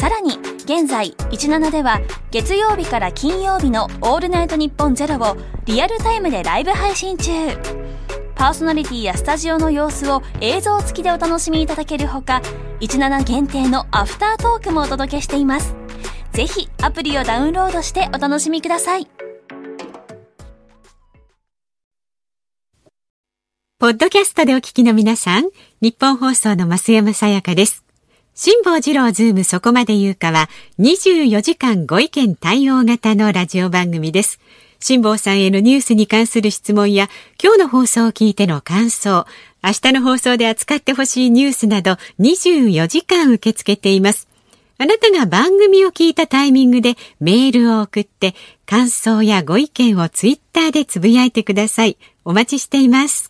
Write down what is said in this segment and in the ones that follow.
さらに現在17では月曜日から金曜日の「オールナイトニッポンゼロをリアルタイムでライブ配信中。パーソナリティやスタジオの様子を映像付きでお楽しみいただけるほか17限定のアフタートークもお届けしています。ぜひアプリをダウンロードしてお楽しみください。ポッドキャストでお聞きの皆さん、日本放送の増山さやかです。辛坊治郎ズームそこまで言うかは24時間ご意見対応型のラジオ番組です。辛坊さんへのニュースに関する質問や今日の放送を聞いての感想、明日の放送で扱ってほしいニュースなど24時間受け付けています。あなたが番組を聞いたタイミングでメールを送って感想やご意見をツイッターでつぶやいてください。お待ちしています。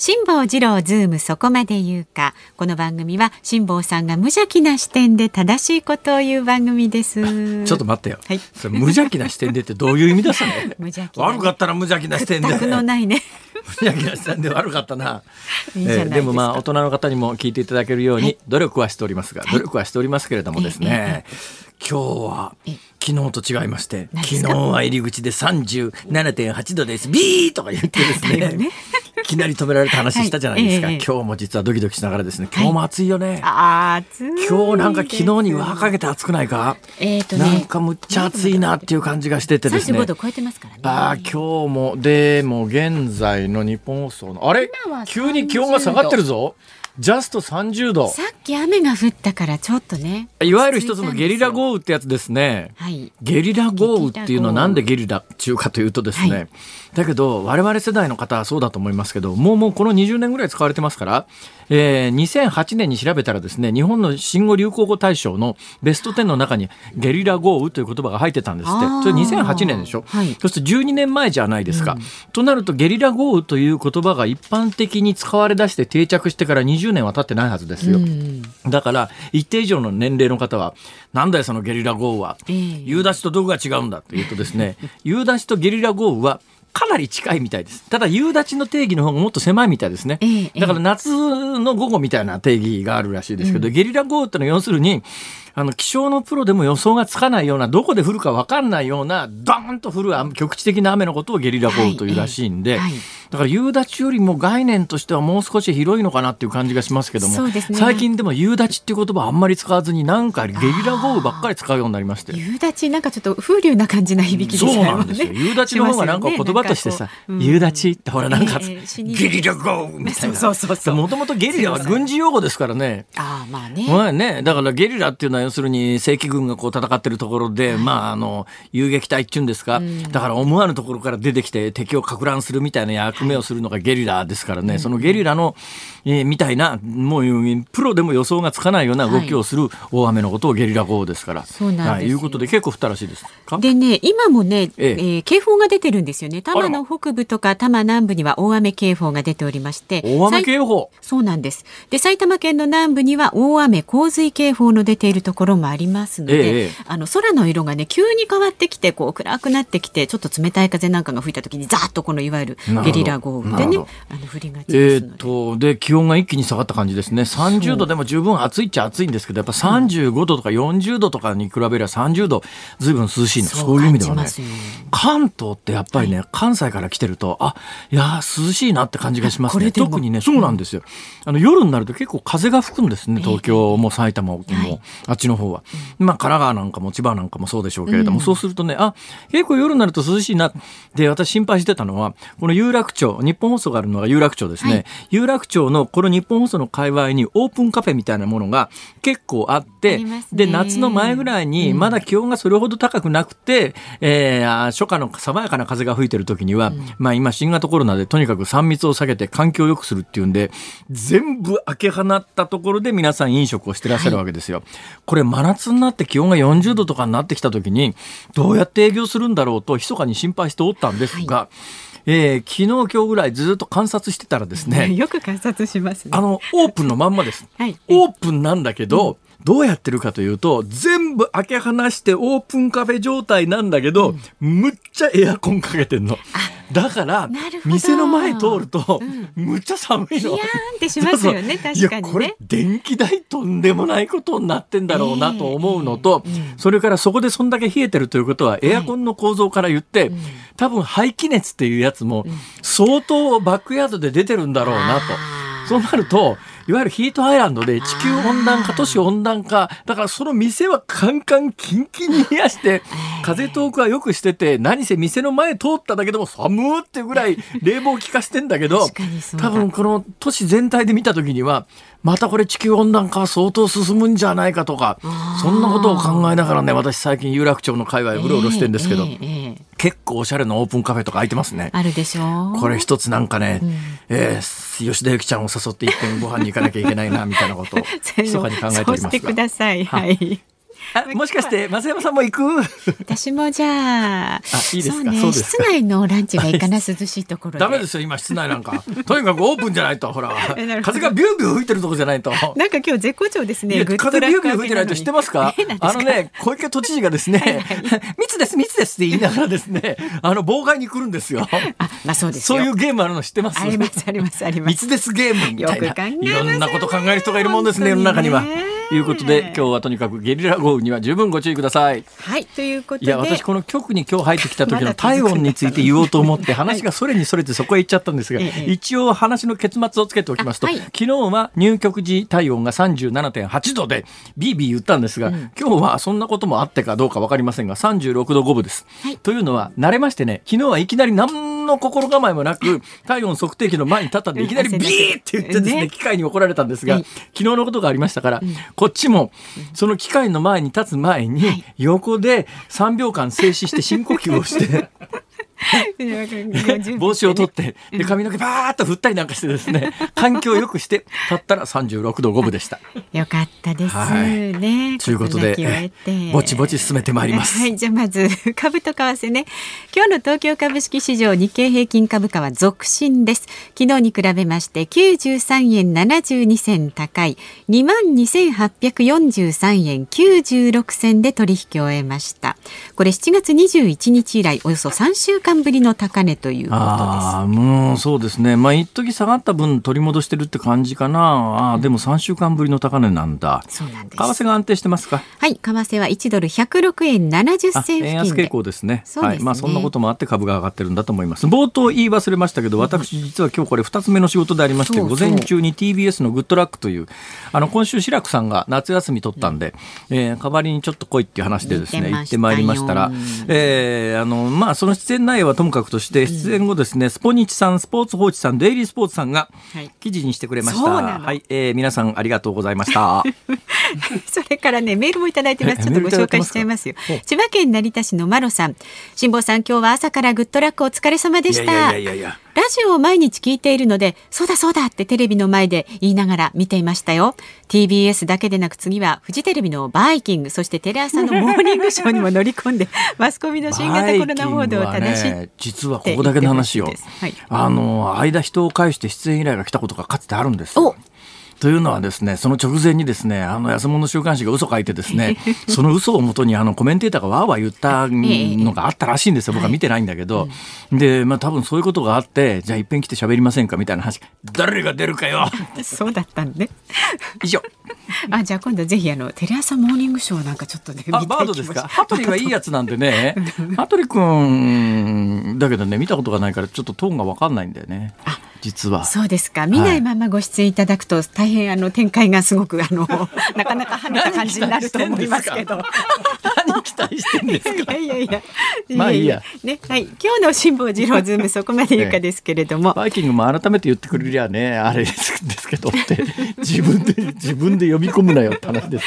辛坊治郎ズームそこまで言うか。この番組は辛坊さんが無邪気な視点で正しいことを言う番組です。ちょっと待ってよ、はい、それ無邪気な視点でってどういう意味ですかね無邪気、悪かったら無邪気な視点で。のないね。無邪気な視点で悪かったな。いいえー、でもまあ大人の方にも聞いていただけるように努力はしておりますが、はい、努力はしておりますけれどもですね、今日は昨日と違いまして昨日は入り口で37.8度です。ビーとか言ってですね。ねいきなり止められた話したじゃないですか、はい。えー、今日も実はドキドキしながらですね。今日も暑いよね、はい、今日なんか昨日に輪かけて暑くないか、えーとね、なんかむっちゃ暑いなっていう感じがしててですね。35度超えてますからね。あ今日もでも現在の日本放送のあれ？急に気温が下がってるぞ。ジャスト30度。さっき雨が降ったからちょっとね。いわゆる一つのゲリラ豪雨ってやつですね。はい。ゲリラ豪雨っていうのはなんでゲリラ中かというとですね、はい、だけど我々世代の方はそうだと思いますけど、もうもうこの20年ぐらい使われてますから、えー、2008年に調べたらですね、日本の新語・流行語大賞のベスト10の中にゲリラ豪雨という言葉が入ってたんですって。それ2008年でしょ？はい、そして12年前じゃないですか。うん、となるとゲリラ豪雨という言葉が一般的に使われ出して定着してから20年は経ってないはずですよ。うん、だから一定以上の年齢の方は、なんだよそのゲリラ豪雨は。えー、夕立とどこが違うんだというとですね、夕立とゲリラ豪雨はかなり近いみたいです。ただ、夕立の定義の方がもっと狭いみたいですね。だから、夏の午後みたいな定義があるらしいですけど、うん、ゲリラ豪雨ってのは要するに、あの、気象のプロでも予想がつかないような、どこで降るか分かんないような、ドーンと降る局地的な雨のことをゲリラ豪雨というらしいんで、はいはい、だから夕立よりも概念としてはもう少し広いのかなっていう感じがしますけども、ね、最近でも夕立っていう言葉あんまり使わずに、なんかゲリラ豪雨ばっかり使うようになりまして。夕立なんかちょっと風流な感じな響きですね。そうなんですよ。夕立の方がなんか言葉としてさ、ね、夕立ってほらなんか、えー、ゲリラ豪雨みたいな。そうそうそうもともとゲリラは軍事用語ですからね。ああ、まあね。まあね、だからゲリラっていうのは要するに正規軍がこう戦ってるところで、まあ、あの、遊撃隊っていうんですか、だから思わぬところから出てきて敵をか乱するみたいな役目をするのがゲリラですからね、そのゲリラの、えー、みたいな、もう、プロでも予想がつかないような動きをする大雨のことをゲリラ豪雨ですから。そうなんです、い、うことで結構降ったらしいです。でね、今もね、ええ。えー、警報が出てるんですよね。多摩の北部とか多摩南部には大雨警報が出ておりまして。大雨警報。そうなんです。で、埼玉県の南部には大雨洪水警報の出ているところもありますので、ええ、あの空の色がね急に変わってきてこう暗くなってきてちょっと冷たい風なんかが吹いた時にざっとこのいわゆるゲリラ豪雨でねあの降りがちえー、っとで気温が一気に下がった感じですね。30度でも十分暑いっちゃ暑いんですけどやっぱ35度とか40度とかに比べれば30度ずいぶん涼しいの。そういう意味ではね。関東ってやっぱりね、はい、関西から来てるとあいや涼しいなって感じがしますね。特にねそうなんですよ、あの夜になると結構風が吹くんですね東京も埼玉も、はい、あっちの方は、まあ神奈川なんかも千葉なんかもそうでしょうけれども、うん、そうするとね、あ、結構夜になると涼しいな。って私心配してたのは、この有楽町、日本放送があるのが有楽町ですね。はい、有楽町のこの日本放送の界隈にオープンカフェみたいなものが結構あって、で、夏の前ぐらいにまだ気温がそれほど高くなくて、うん、えー、初夏の爽やかな風が吹いてる時には、うん、まあ今新型コロナでとにかく3密を避けて環境を良くするっていうんで、全部開け放ったところで皆さん飲食をしてらっしゃるわけですよ。はい、これ真夏になって気温が40度とかになってきた時に、どうやって営業するんだろうと密かに心配しておったんですが、はいえー、昨日今日ぐらいずっと観察してたらですね よく観察します、ね、あのオープンのまんまです、はい、オープンなんだけど、うんどうやってるかというと、全部開け放してオープンカフェ状態なんだけど、うん、むっちゃエアコンかけてんの。だから、店の前通ると、むっちゃ寒いの。ヒヤーンってしますよね、確かに、ね、これ、電気代とんでもないことになってんだろうなと思うのと、えーそれからそこでそんだけ冷えてるということは、エアコンの構造から言って、はい、多分排気熱っていうやつも、相当バックヤードで出てるんだろうなと。そうなると、いわゆるヒートアイランドで地球温暖化、都市温暖化、だからその店はカンカンキンキンに冷やして、風通くはよくしてて、何せ店の前通っただけでも寒ってぐらい冷房効かしてんだけど、多分この都市全体で見た時には、またこれ地球温暖化は相当進むんじゃないかとかそんなことを考えながらね私最近有楽町の界隈うろうろしてんですけど、えーえー、結構おしゃれなオープンカフェとか開いてますねあるでしょこれ一つなんかね、うん、えー、吉田由紀ちゃんを誘って一遍ご飯に行かなきゃいけないなみたいなこと を密かに考えておりますが。そうしてください。はい。あ もしかして増山さんも行く？私もじゃああいいですか、ね、室内のランチがいいかな涼しいところダメですよ今室内なんか。とにかくオープンじゃないとほら。風がビュービュー吹いてるとこじゃないと。なんか今日絶好調ですね風ビュービュー吹いてないと知ってますか？あのね小池都知事がですね密です密ですって言いながらですねあの妨害に来るんですよ。あまあそうですそういうゲームあるの知ってます？ありますありますあります。密ですゲームみたいな。いろんなこと考える人がいるもんですね世の中には。いうことで今日はとにかくゲリラ豪雨には十分ご注意ください。はいということで。いや私この局に今日入ってきた時の体温について言おうと思って話がそれにそれてそこへ行っちゃったんですが、一応話の結末をつけておきますと、はい、昨日は入局時体温が37.8度でビービー言ったんですが、うん、今日はそんなこともあってかどうか分かりませんが36度5分です。はい、というのは慣れましてね昨日はいきなり何の心構えもなく体温測定器の前に立ったんでいきなりビーって言ってですね機械に怒られたんですが、昨日のことがありましたから、こっちもその機械の前に立つ前に、横で3秒間静止して深呼吸をして 帽子を取ってで髪の毛バーッと振ったりなんかしてですね 環境をよくして立ったら36度5分でした。よかったですね。ということでぼちぼち進めてまいります。はい、じゃあまず株と為替ね今日の東京株式市場日経平均株価は続伸です。昨日に比べまして93円72銭高い2万2843円96銭で取引を終えました。これ7月21日以来およそ3週間間ぶりの高値ということです。あもうそうですね。まあ一時下がった分取り戻してるって感じかな。あでも3週間ぶりの高値なんだ。そうなんです。為替が安定してますか？はい、為替は1ドル106円70銭円安傾向ですね。すねはい、まあそんなこともあって株が上がってるんだと思います。冒頭言い忘れましたけど、私実は今日これ2つ目の仕事でありまして、午前中に TBS のグッドラックというあの今週志らくさんが夏休み取ったんで、うん、えー、代わりにちょっと来いっていう話でですね行ってまいりましたら、えー、あのまあその出演内内はともかくとして出演後ですね、スポニチさんスポーツ報知さんデイリースポーツさんが記事にしてくれました、はい、えー、皆さんありがとうございました。それからねメールもいただいてます。ちょっとご紹介しちゃいますよ。千葉県成田市のマロさん。辛坊さん今日は朝からグッドラックお疲れ様でした。いやいやいやラジオを毎日聞いているのでそうだそうだってテレビの前で言いながら見ていましたよ。TBS だけでなく次はフジテレビのバイキングそしてテレ朝のモーニングショーにも乗り込んで マスコミの新型コロナ報道を正し、ね、実はここだけの話を、はい、あの間人を介して出演依頼が来たことがかつてあるんですというのはですね、その直前にですね、あの安物週刊誌が嘘書いてですね、その嘘をもとにあのコメンテーターがわーわー言ったのがあったらしいんですよ。僕は見てないんだけど。で、まあ多分そういうことがあって、じゃあいっぺん来て喋りませんかみたいな話。誰が出るかよそうだったんで。以上。あ、じゃあ今度ぜひあのテレ朝モーニングショーなんかちょっとね。あ、バードですか？羽鳥はいいやつなんでね。羽鳥くんだけどね見たことがないからちょっとトーンがわかんないんだよね。あ実は。そうですか。見ないままご出演いただくと大変あの展開がすごくあの なかなか跳ねた感じになると思いますけど。何期待してんですか？いやいやいや。まあいいや。ねはい。今日の辛坊治郎ズームそこまで言うかですけれども、バイキングも改めて言ってくれりゃねあれですけどって自分で自分で呼び込むなよって話です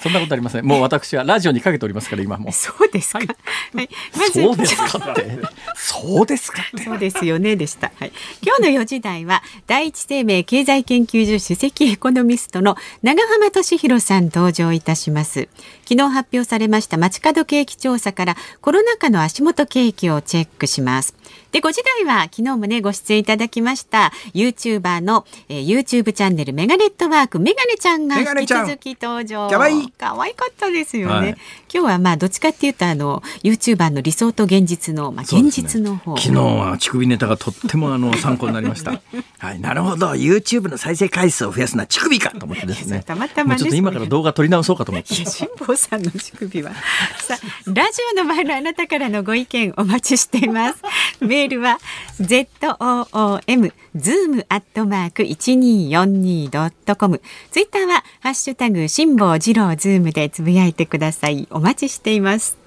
そんなことありません。もう私はラジオにかけておりますから今もそうですか、はい、はい、まずそうですかって。そうですかそうですよねでした、はい、今日の時台は第一生命経済研究所首席エコノミストの長浜俊弘さん登場いたします。昨日発表されました街角景気調査からコロナ禍の足元景気をチェックします。で5時台は昨日もねご出演いただきました YouTuber の、えー、YouTube チャンネルメガネットワークメガネちゃんが引き続き登場。かわい。かったですよね、はい、今日はまあどっちかっていうとあの YouTuber の理想と現実のまあ現実の方、ね、昨日は乳首ネタがとってもあの参考になりました。はい。なるほど。YouTube の再生回数を増やすのは乳首かと思ってですね。たまたま、ね、ちょっと今から動画撮り直そうかと思って。辛坊さんの乳首はさあラジオの前のあなたからのご意見お待ちしていますメールは z o o m zoom アットマーク一二四二ドットコム。ツイッターはハッシュタグ辛坊治郎ズームでつぶやいてください。お待ちしています。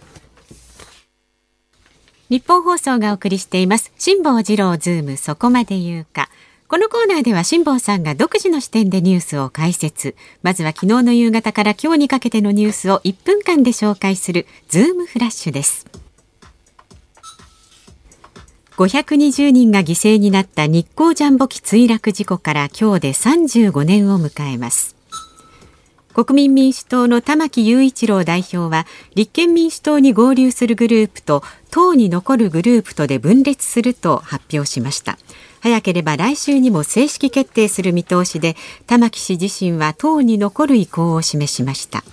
ニッポン放送がお送りしています辛坊治郎ズームそこまで言うか。このコーナーでは辛坊さんが独自の視点でニュースを解説。まずは昨日の夕方から今日にかけてのニュースを1分間で紹介するズームフラッシュです。520人が犠牲になった日航ジャンボ機墜落事故から今日で35年を迎えます国民民主党の玉木雄一郎代表は立憲民主党に合流するグループと党に残るグループとで分裂すると発表しました早ければ来週にも正式決定する見通しで玉木氏自身は党に残る意向を示しました。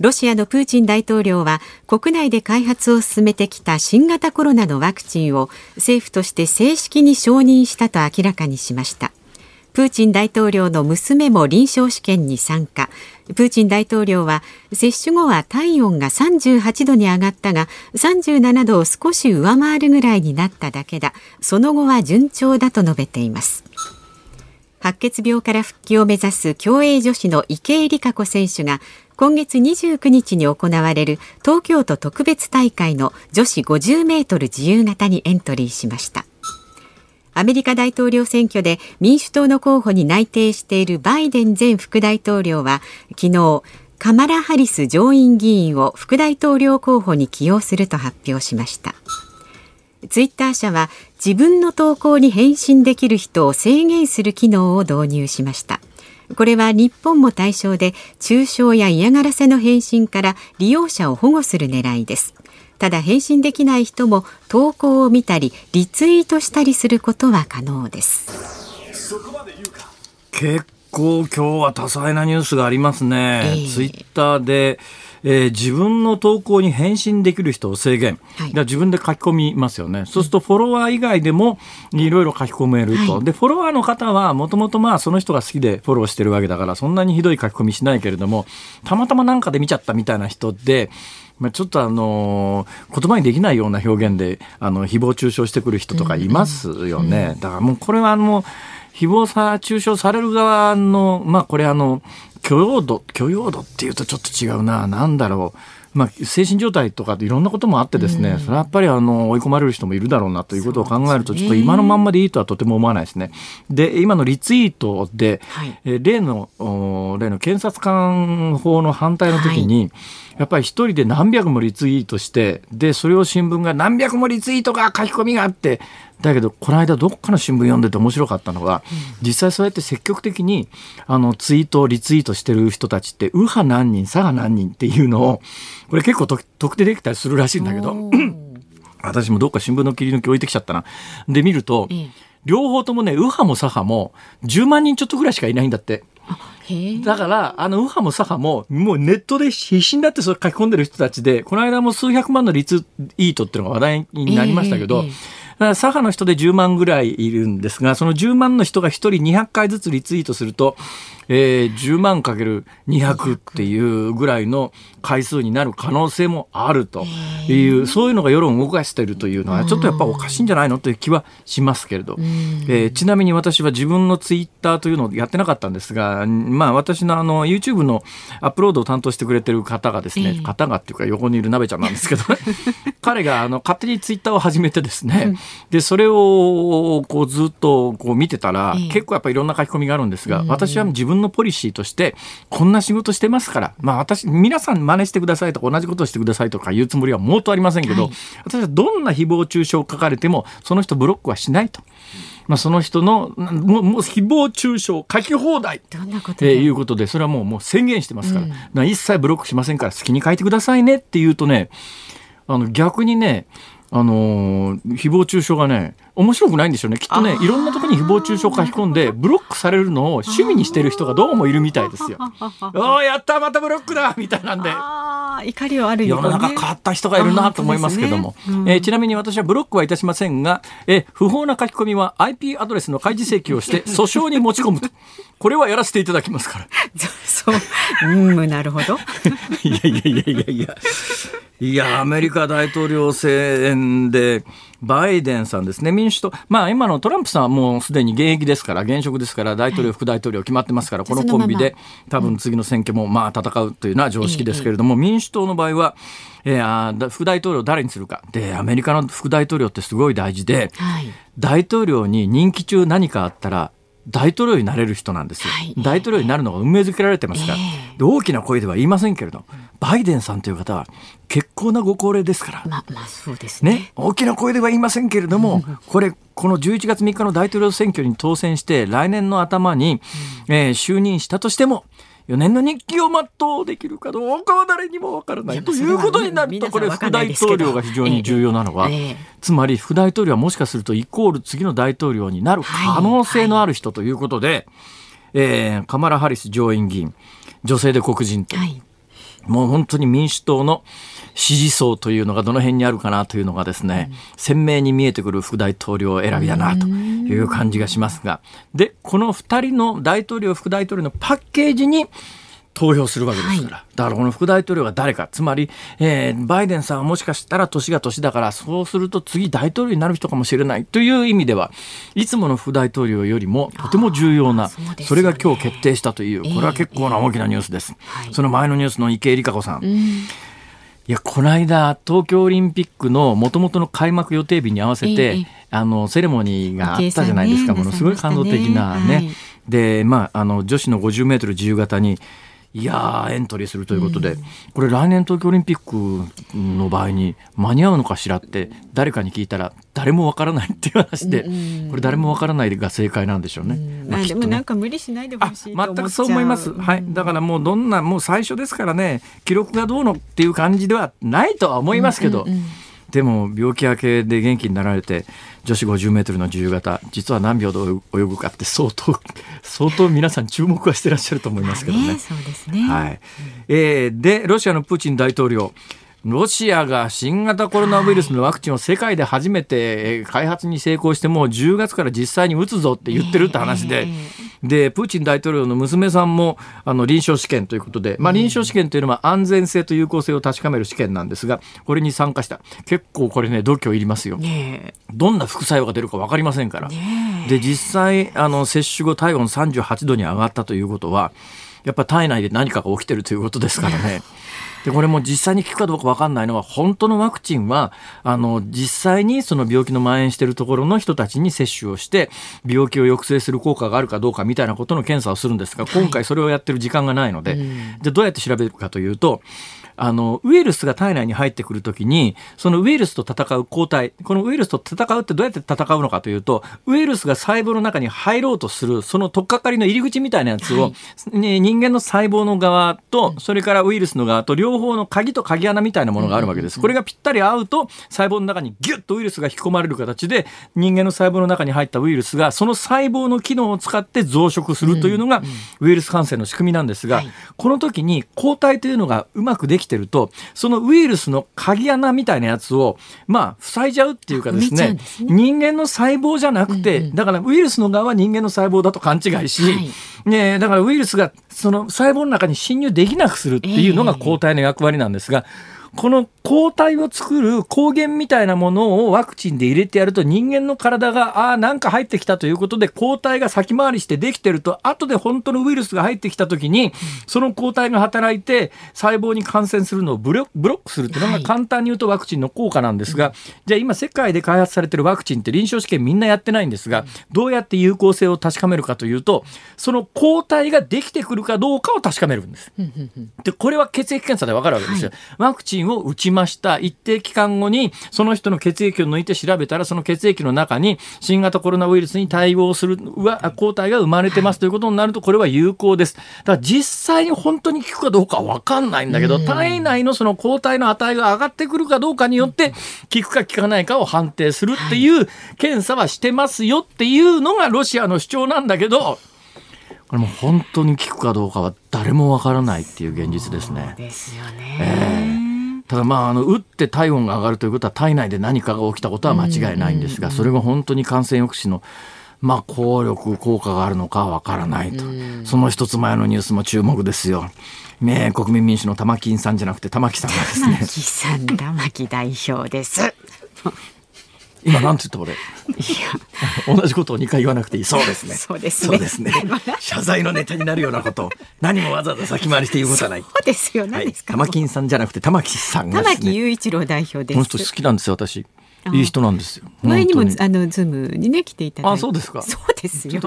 ロシアのプーチン大統領は国内で開発を進めてきた新型コロナのワクチンを政府として正式に承認したと明らかにしました。プーチン大統領の娘も臨床試験に参加。プーチン大統領は接種後は体温が38度に上がったが37度を少し上回るぐらいになっただけだ。その後は順調だと述べています。白血病から復帰を目指す競泳女子の池江璃花子選手が今月29日に行われる東京都特別大会の女子50メートル自由形にエントリーしました。アメリカ大統領選挙で民主党の候補に内定しているバイデン前副大統領は昨日カマラ・ハリス上院議員を副大統領候補に起用すると発表しました。ツイッター社は自分の投稿に返信できる人を制限する機能を導入しました。これは日本も対象で中傷や嫌がらせの返信から利用者を保護する狙いです。ただ返信できない人も投稿を見たりリツイートしたりすることは可能です。結構今日は多彩なニュースがありますね、えー、ツイッターでえー、自分の投稿に返信できる人を制限、はい、自分で書き込みますよね、そうするとフォロワー以外でもいろいろ書き込めると、はい、でフォロワーの方はもともとその人が好きでフォローしてるわけだからそんなにひどい書き込みしないけれどもたまたまなんかで見ちゃったみたいな人でまあ、ちょっとあの言葉にできないような表現であの誹謗中傷してくる人とかいますよね。だからもうこれはあの誹謗さ中傷される側のまあこれあの許容度許容度っていうとちょっと違うな何だろうまあ、精神状態とかいろんなこともあってですね、うん、それはやっぱりあの追い込まれる人もいるだろうなということを考えると、ちょっと今のまんまでいいとはとても思わないですね。で今のリツイートで、はい、え例の例の検察官法の反対の時に、はいやっぱり一人で何百もリツイートしてでそれを新聞が何百もリツイートが書き込みがあってだけどこの間どっかの新聞読んでて面白かったのが、実際そうやって積極的にあのツイートリツイートしてる人たちって右派何人左派何人っていうのをこれ結構特定できたりするらしいんだけど 私もどっか新聞の切り抜き置いてきちゃったな。で見ると、両方ともね右派も左派も10万人ちょっとぐらいしかいないんだって。だから、あの、右派も左派も、もうネットで必死になってそれ書き込んでる人たちで、この間も数百万のリツイートっていうのが話題になりましたけど、左派の人で10万ぐらいいるんですが、その10万の人が1人200回ずつリツイートすると、えー、10万かける200っていうぐらいの回数になる可能性もあるという、そういうのが世論を動かしているというのは、ちょっとやっぱおかしいんじゃないのという気はしますけれど、えー、ちなみに私は自分のツイッターというのをやってなかったんですが、まあ私のあの YouTube のアップロードを担当してくれてる方がですね、方がっていうか横にいる鍋ちゃんなんですけど、彼があの勝手にツイッターを始めてですね、で、それをこうずっとこう見てたら、結構やっぱりいろんな書き込みがあるんですが、私は自分のポリシーとして、こんな仕事してますから、まあ私、皆さん真似してくださいとか同じことをしてくださいとか言うつもりはもうとありませんけど、はい、私はどんな誹謗中傷を書かれても、その人ブロックはしないと。まあ、その人のもうもう誹謗中傷書き放題どんなことえー、いうことでそれはもうもう宣言してますから。うん、一切ブロックしませんから好きに書いてくださいねって言うとねあの逆にねあのー、誹謗中傷がね面白くないんでしょうねきっとねいろんなところに誹謗中傷を書き込んでブロックされるのを趣味にしてる人がどうもいるみたいですよ。おおやったまたブロックだみたいなんで。怒りはある世の中変わった人がいるなと思いますけども、ねうん、えー、ちなみに私はブロックはいたしませんが、えー、不法な書き込みは IP アドレスの開示請求をして 訴訟に持ち込むと。これはやらせていただきますから。そう、うん、なるほど。いやいやいやいやいや。いや、アメリカ大統領選で、バイデンさんですね、民主党、まあ今のトランプさんはもうすでに現役ですから、現職ですから、大統領、副大統領決まってますから、このコンビで、多分次の選挙もまあ戦うというのは常識ですけれども、民主党の場合は、えー、副大統領誰にするか。で、アメリカの副大統領ってすごい大事で、大統領に任期中何かあったら、大統領になれる人なんですよ、はい、大統領になるのが運命づけられてますから、えー、大きな声では言いませんけれど、バイデンさんという方は結構なご高齢ですから、ままあそうですね、ね、大きな声では言いませんけれども、これこの11月3日の大統領選挙に当選して来年の頭に、えー、就任したとしても4年の日記を全うできるかどうかは誰にもわからないということになるとこれ副大統領が非常に重要なのは、つまり副大統領はもしかするとイコール次の大統領になる可能性のある人ということで、えー、カマラ・ハリス上院議員女性で黒人と、もう本当に民主党の支持層というのがどの辺にあるかなというのがですね、うん、鮮明に見えてくる副大統領選びだなという感じがしますが、で、この2人の大統領、副大統領のパッケージに投票するわけですから、はい、だからこの副大統領が誰か。つまり、えー、バイデンさんはもしかしたら年が年だからそうすると次大統領になる人かもしれないという意味ではいつもの副大統領よりもとても重要なそ,、れが今日決定したというこれは結構な大きなニュースです、えーえー、その前のニュースの池江璃花子さん、うん。いや、この間、東京オリンピックのもともとの開幕予定日に合わせて、えー、あの、セレモニーがあったじゃないですか。ものすごい感動的なね。はい、で、まあ、あの、女子の50メートル自由形に、いやエントリーするということで、うん、これ来年東京オリンピックの場合に間に合うのかしらって誰かに聞いたら誰もわからないっていう話で、うん、これ誰もわからないが正解なんでしょうね。うん、まあ、でもなんか無理しないでほしい全くそう思います。はい。だからもうどんなもう最初ですからね記録がどうのっていう感じではないとは思いますけど。うんうんうんでも病気明けで元気になられて女子50メートルの自由形実は何秒で泳ぐかって相当 相当皆さん注目はしてらっしゃると思いますけどね。ねそうですね。はい。えー、でロシアのプーチン大統領ロシアが新型コロナウイルスのワクチンを世界で初めて開発に成功してもう10月から実際に打つぞって言ってるって話で、でプーチン大統領の娘さんもあの臨床試験ということで、まあ、臨床試験というのは安全性と有効性を確かめる試験なんですがこれに参加した。結構これね度胸いりますよ、どんな副作用が出るか分かりませんから、で実際あの接種後体温38度に上がったということはやっぱ体内で何かが起きてるということですからね。でこれも実際に効くかどうか分かんないのは本当のワクチンはあの実際にその病気の蔓延しているところの人たちに接種をして病気を抑制する効果があるかどうかみたいなことの検査をするんですが今回それをやってる時間がないので、はい、じゃどうやって調べるかというとあの、ウイルスが体内に入ってくるときに、そのウイルスと戦う抗体、このウイルスと戦うってどうやって戦うのかというと、ウイルスが細胞の中に入ろうとする、その取っかかりの入り口みたいなやつを、はい、人人間の細胞の側と、それからウイルスの側と両方の鍵と鍵穴みたいなものがあるわけです。これがぴったり合うと、細胞の中にギュッとウイルスが引き込まれる形で、人間の細胞の中に入ったウイルスが、その細胞の機能を使って増殖するというのが、ウイルス感染の仕組みなんですが、この時に抗体というのがうまくできてると、そのウイルスの鍵穴みたいなやつを、まあ、塞いじゃうっていうかですね、人間の細胞じゃなくて、だからウイルスの側は人間の細胞だと勘違いし、はい。ね、だからウイルスがその細胞の中に侵入できなくするっていうのが抗体の役割なんですが、えーこの抗体を作る抗原みたいなものをワクチンで入れてやると人間の体がああなんか入ってきたということで抗体が先回りしてできてると後で本当のウイルスが入ってきた時にその抗体が働いて細胞に感染するのをブロックするっていうのが簡単に言うとワクチンの効果なんですが、じゃあ今世界で開発されてるワクチンって臨床試験みんなやってないんですがどうやって有効性を確かめるかというとその抗体ができてくるかどうかを確かめるんです。でこれは血液検査でわかるわけですよ。ワクチンを打ちました。一定期間後に、その人の血液を抜いて調べたら、その血液の中に新型コロナウイルスに対応する抗体が生まれてますということになると、これは有効です。だから実際に本当に効くかどうかわかんないんだけど、体内のその抗体の値が上がってくるかどうかによって、効くか効かないかを判定するっていう検査はしてますよっていうのがロシアの主張なんだけど、これも本当に効くかどうかは誰もわからないっていう現実ですね。ですよね。えーただまああの打って体温が上がるということは体内で何かが起きたことは間違いないんですがそれが本当に感染抑止のまあ効力効果があるのかわからないとその一つ前のニュースも注目ですよ。ね国民民主の玉木さんじゃなくて玉木さんがですね。玉木さん玉木代表です。今なんて言った俺。いや、同じことを2回言わなくていい。そうですね。そうですね。すね 謝罪のネタになるようなことを何もわざわざ先回りして言うことはない。そうですよ。何ですか？玉金さんじゃなくて玉木さんが、ね、玉木雄一郎代表です。この人好きなんですよ私。いい人なんですよ。前にもあのズームにね来ていただいて。あ、そうですか。そうですよ。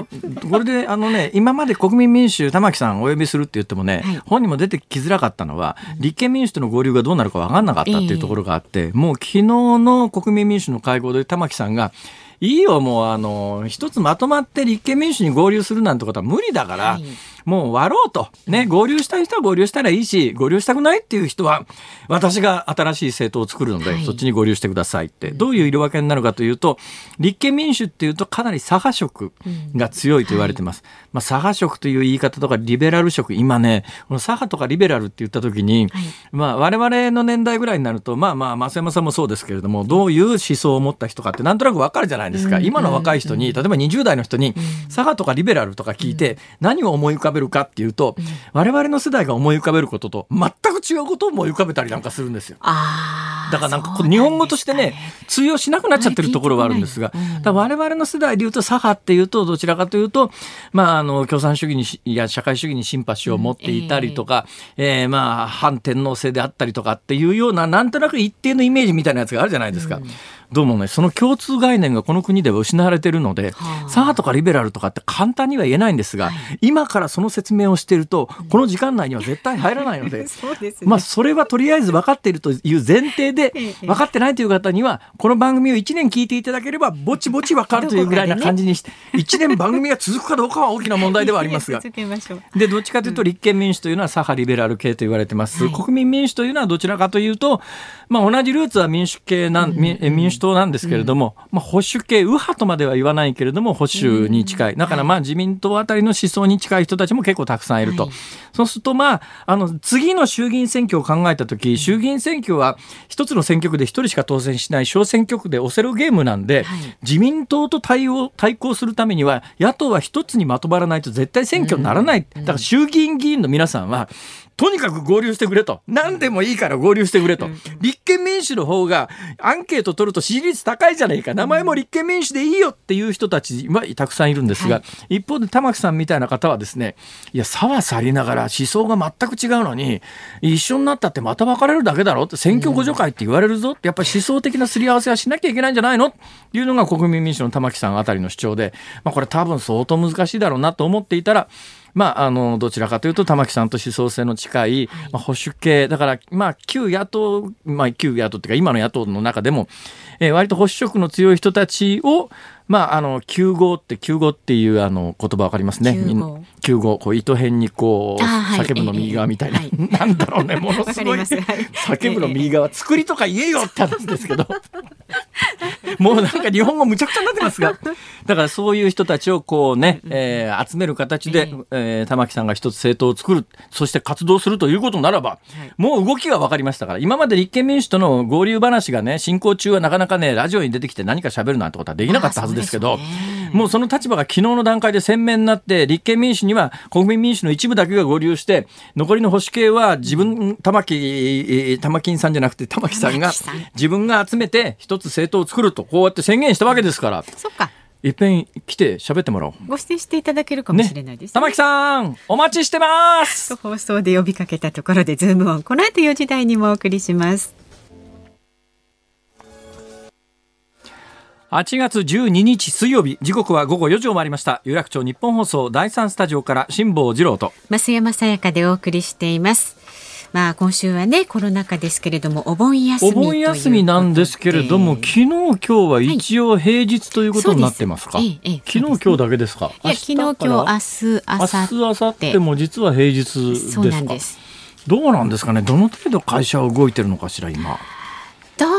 これであのね今まで国民民主玉木さんお呼びするって言ってもね、はい、本人も出てきづらかったのは立憲民主との合流がどうなるか分かんなかったっていうところがあって、えー、もう昨日の国民民主の会合で玉木さんがいいよもうあの一つまとまって立憲民主に合流するなんてことは無理だから。はいもう終わろうと。ね、合流したい人は合流したらいいし、合流したくないっていう人は、私が新しい政党を作るので、はい、そっちに合流してくださいって。どういう色分けになるかというと、立憲民主っていうとかなり左派色が強いと言われてます。うんはい、まあ、左派色という言い方とか、リベラル色、今ね、この左派とかリベラルって言った時に、はい、まあ、我々の年代ぐらいになると、まあまあ、増山さんもそうですけれども、どういう思想を持った人かってなんとなくわかるじゃないですか。今の若い人に、例えば20代の人に、左派とかリベラルとか聞いて、何を思い浮かべるかっていうと、我々の世代が思い浮かべることと全く違うことを思い浮かべたりなんかするんですよ。だからなんかこ日本語としてね、通用しなくなっちゃってるところはあるんですが、だ我々の世代でいうと左派っていうとどちらかというと、まあ、あの共産主義にいや社会主義にシンパシーを持っていたりとか、ええまあ反天皇制であったりとかっていうようななんとなく一定のイメージみたいなやつがあるじゃないですか。どうもね、その共通概念がこの国では失われているので、はあ、左派とかリベラルとかって簡単には言えないんですが、はい、今からその説明をしていると、この時間内には絶対入らないので、そね、まあ、それはとりあえず分かっているという前提で、分かってないという方には、この番組を1年聞いていただければ、ぼちぼち分かるというぐらいな感じにして、1年番組が続くかどうかは大きな問題ではありますが、で、どっちかというと立憲民主というのは左派リベラル系と言われてます。はい、国民民主というのはどちらかというと、まあ、同じルーツは民主系なん、民主党なんですけれども、まあ、保守系、右派とまでは言わないけれども、保守に近い。だからまあ自民党あたりの思想に近い人たちも結構たくさんいると。はい、そうするとまあ、あの、次の衆議院選挙を考えたとき、衆議院選挙は一つの選挙区で一人しか当選しない小選挙区でオセロゲームなんで、はい、自民党と対応、対抗するためには、野党は一つにまとまらないと絶対選挙にならない。だから衆議院議員の皆さんは、とにかく合流してくれと。何でもいいから合流してくれと。立憲民主の方がアンケート取ると支持率高いじゃないか。名前も立憲民主でいいよっていう人たちはたくさんいるんですが、はい、一方で玉木さんみたいな方はですね、いや、差は去りながら思想が全く違うのに、一緒になったってまた別れるだけだろって選挙互助会って言われるぞって、やっぱり思想的なすり合わせはしなきゃいけないんじゃないのっていうのが国民民主の玉木さんあたりの主張で、まあこれ多分相当難しいだろうなと思っていたら、まあ、あの、どちらかというと、玉木さんと思想性の近い、まあ、保守系、だから、まあ、旧野党、まあ、旧野党っていうか、今の野党の中でも、えー、割と保守色の強い人たちを、まあ、あの、9号って、9号っていうあの言葉わかりますね。9号。こう、糸辺にこう、叫ぶの右側みたいな。はい、なんだろうね、ものすごい。叫ぶの右側、作りとか言えよって話ですけど。もうなんか日本語むちゃくちゃになってますが。だからそういう人たちをこうね、えー、集める形で、えー、玉木さんが一つ政党を作る、そして活動するということならば、もう動きが分かりましたから、今まで立憲民主との合流話がね、進行中はなかなかね、ラジオに出てきて何か喋るなんてことはできなかったはずですけど、もうその立場が昨日の段階で鮮明になって、立憲民主には国民民主の一部だけが合流して、残りの保守系は自分、玉木、玉金さんじゃなくて玉木さんが自分が集めて一つ政党を作ると、こうやって宣言したわけですから。そっか。いっぺん来て喋ってもらおう。ご出演していただけるかもしれないです、ね、玉木さん、お待ちしてます。放送で呼びかけたところでズームオン、この後4時台にもお送りします。8月12日水曜日時刻は午後4時を回りました有楽町日本放送第三スタジオから辛坊治郎と増山さやかでお送りしていますまあ今週はねコロナ禍ですけれどもお盆休みお盆休みなんですけれども昨日今日は一応平日ということになってますか、はい、ええ、昨日今日だけですか？いや昨日今日明日明日。明後日も実は平日ですそうなんです。どうなんですかね？どの程度会社は動いてるのかしら今？どう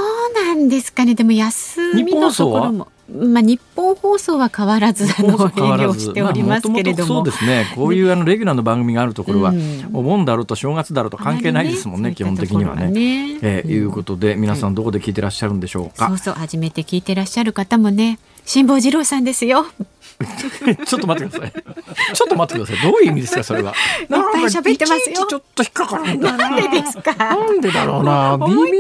なんですかね？でも休みのところも。まあ、日本放送は変わらずあの営業しておりますけれども、そうですねこういうあのレギュラーの番組があるところは、うん、お盆だろうと正月だろうと関係ないですもんね、ね、基本的にはね。ねえー、いうことで皆さんどこで聞いてらっしゃるんでしょうか。そうそう初めて聞いてらっしゃる方もね辛坊治郎さんですよ。ちょっと待ってください。ちょっと待ってください。どういう意味ですか、それは。いっぱい喋ってますよ。ちょっと引っかかるんだなんでですか？なんでだろうな。微妙に